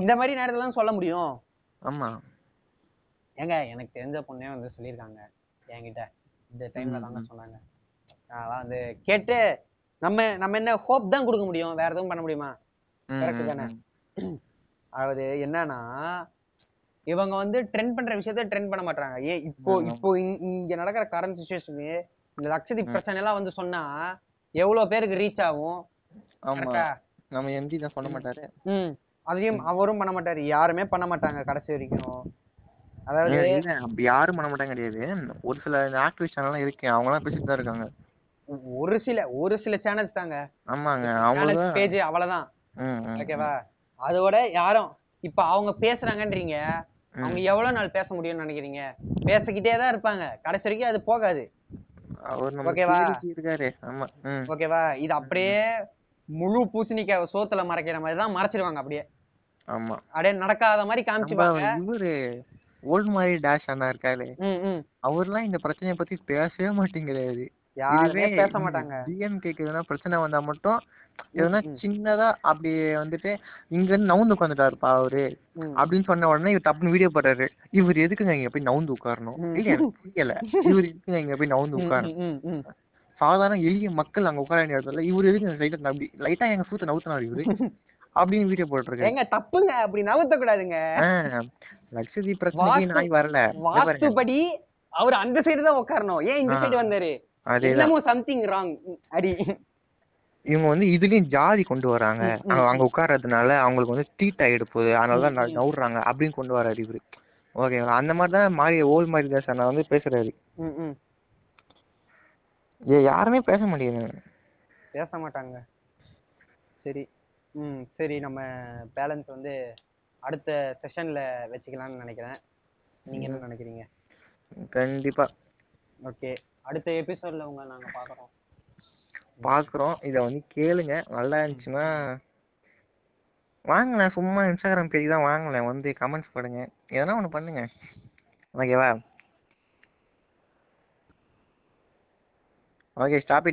Speaker 2: இந்த மாதிரி நேரத்துல சொல்ல முடியும்.
Speaker 1: ஆமா.
Speaker 2: ஏங்க எனக்கு தெரிஞ்ச பொண்ணே வந்து சொல்லியிருக்காங்க என்கிட்ட. இந்த டைம்ல தாங்க. சொன்னாங்க. அதெல்லாம் வந்து கேட்டு நம்ம நம்ம என்ன ஹோப் தான் கொடுக்க முடியும்? வேற எதுவும் பண்ண முடியுமா?
Speaker 1: ம்,
Speaker 2: தானே? அதாவது என்னன்னா இவங்க வந்து ட்ரெண்ட் பண்ற விஷயத்த ட்ரெண்ட் பண்ண மாட்டாங்க ஏன் இப்போ. இப்போ இங்க- நடக்கிற கரண்ட் சுச்சுவேஷனுக்கு இந்த லட்சதீப். பிரச்சனை எல்லாம் வந்து சொன்னா எவ்வளவு பேருக்கு ரீச் ஆகும்?
Speaker 1: ஆமா.
Speaker 2: கரெக்டா
Speaker 1: நம்ம எம்டி தான் சொல்ல மாட்டாரு.
Speaker 2: அதையும் அவரும் பண்ண மாட்டாரு. யாருமே பண்ண மாட்டாங்க கடைசி வரைக்கும். அதாவது
Speaker 1: அப்படி யாரும் பண்ண மாட்டாங்க கிடையாது. ஒரு சில ஆக்டிவிஸ்ட் சேனல்லாம் இருக்கு. அவங்க எல்லாம் பேசிட்டு தான் இருக்காங்க.
Speaker 2: ஒரு சில ஒரு சில சேனல்ஸ் தாங்க.
Speaker 1: ஆமாங்க. அவங்களும்
Speaker 2: பேஜ் அவ்வளவுதான். ஓகேவா அதோட யாரும் இப்ப அவங்க பேசுறாங்கன்றீங்க. அவங்க எவ்வளவு நாள் பேச முடியும்னு நினைக்கிறீங்க? பேசிக்கிட்டே தான் இருப்பாங்க. கடைசி வரைக்கும் அது போகாது. ஓகேவா? ஓகேவா இது அப்படியே முழு பூசணிக்காய் சோத்துல மறைக்கிற மாதிரி தான் மறைச்சிருவாங்க அப்படியே.
Speaker 1: ஆமா.
Speaker 2: அப்படியே நடக்காத மாதிரி காமிச்சுப்பாங்க.
Speaker 1: இவரு ஓல்ட் மாதிரி டேஷ் அண்ணா இருக்காரு. அவர்லாம் இந்த பிரச்சனைய பத்தி பேசவே மாட்டேங்கிறாரு
Speaker 2: யாருமே பேச மாட்டாங்க.
Speaker 1: டிஎம்கேக்கு எதனா பிரச்சனை வந்தா மட்டும் எதனா. சின்னதா அப்படி வந்துட்டு இங்க இருந்து நவுந்து உட்காந்துட்டாருப்பா அவரு. அப்படின்னு சொன்ன உடனே இவர் டப்புன்னு வீடியோ போடுறாரு. இவர் எதுக்குங்க இங்க போய் நவுந்து உட்காரணும். இல்ல எனக்கு புரியல. இவர் எதுக்குங்க இங்க போய் நவுந்து உட்காரணும். சாதாரண எளிய மக்கள் அங்க உட்கார வேண்டிய இடத்துல இவர் எதுக்கு லைட்டா அப்படி லைட்டா எங்க சூத்த நவுத்தினாரு இவரு? அப்படின்னு வீடியோ போட்டிருக்காரு.
Speaker 2: ஏங்க தப்புங்க. அப்படி நவுத்த கூடாதுங்க
Speaker 1: லட்சதீப் பிரச்சனைக்கு நாய் வரல.
Speaker 2: வாஸ்துபடி அவர் அந்த சைடு தான் உட்காரணும். ஏன் இந்த. சைடு வந்தாரு? இன்னமும் சம்திங் ராங் அடி.
Speaker 1: இவங்க வந்து இதுலயும் ஜாதி கொண்டு வராங்க. அங்க- உட்கார்றதுனால அவங்களுக்கு வந்து தீட் ஆயிடு போகுது. அதனால
Speaker 2: ம்,
Speaker 1: தான்
Speaker 2: ம்.
Speaker 1: நவுறாங்க அப்படின்னு கொண்டு வராரு இவரு. ஓகேங்களா? அந்த மாதிரி தான் மாறி ஓல் மாரி தாஸ் அண்ணா வந்து பேசுறாரு. ஏ யாருமே பேச மாட்டேங்குது
Speaker 2: பேச மாட்டாங்க. சரி. சரி நம்ம பேலன்ஸ் வந்து அடுத்த செஷன்ல வச்சுக்கலாம்னு நினைக்கிறேன். நீங்க என்ன நினைக்கிறீங்க?
Speaker 1: கண்டிப்பா.
Speaker 2: ஓகே அடுத்த எபிசோட்ல உங்களை நாங்க பாக்குறோம்
Speaker 1: பாக்குறோம் இத வந்து கேளுங்க. நல்லா இருந்துச்சுன்னா வாங்கலாம் சும்மா இன்ஸ்டாகிராம் பேஜ் தான் வாங்கலாம் வந்து கமெண்ட்ஸ் போடுங்க. எதனா ஒண்ணு பண்ணுங்க. ஓகேவா? Okay stop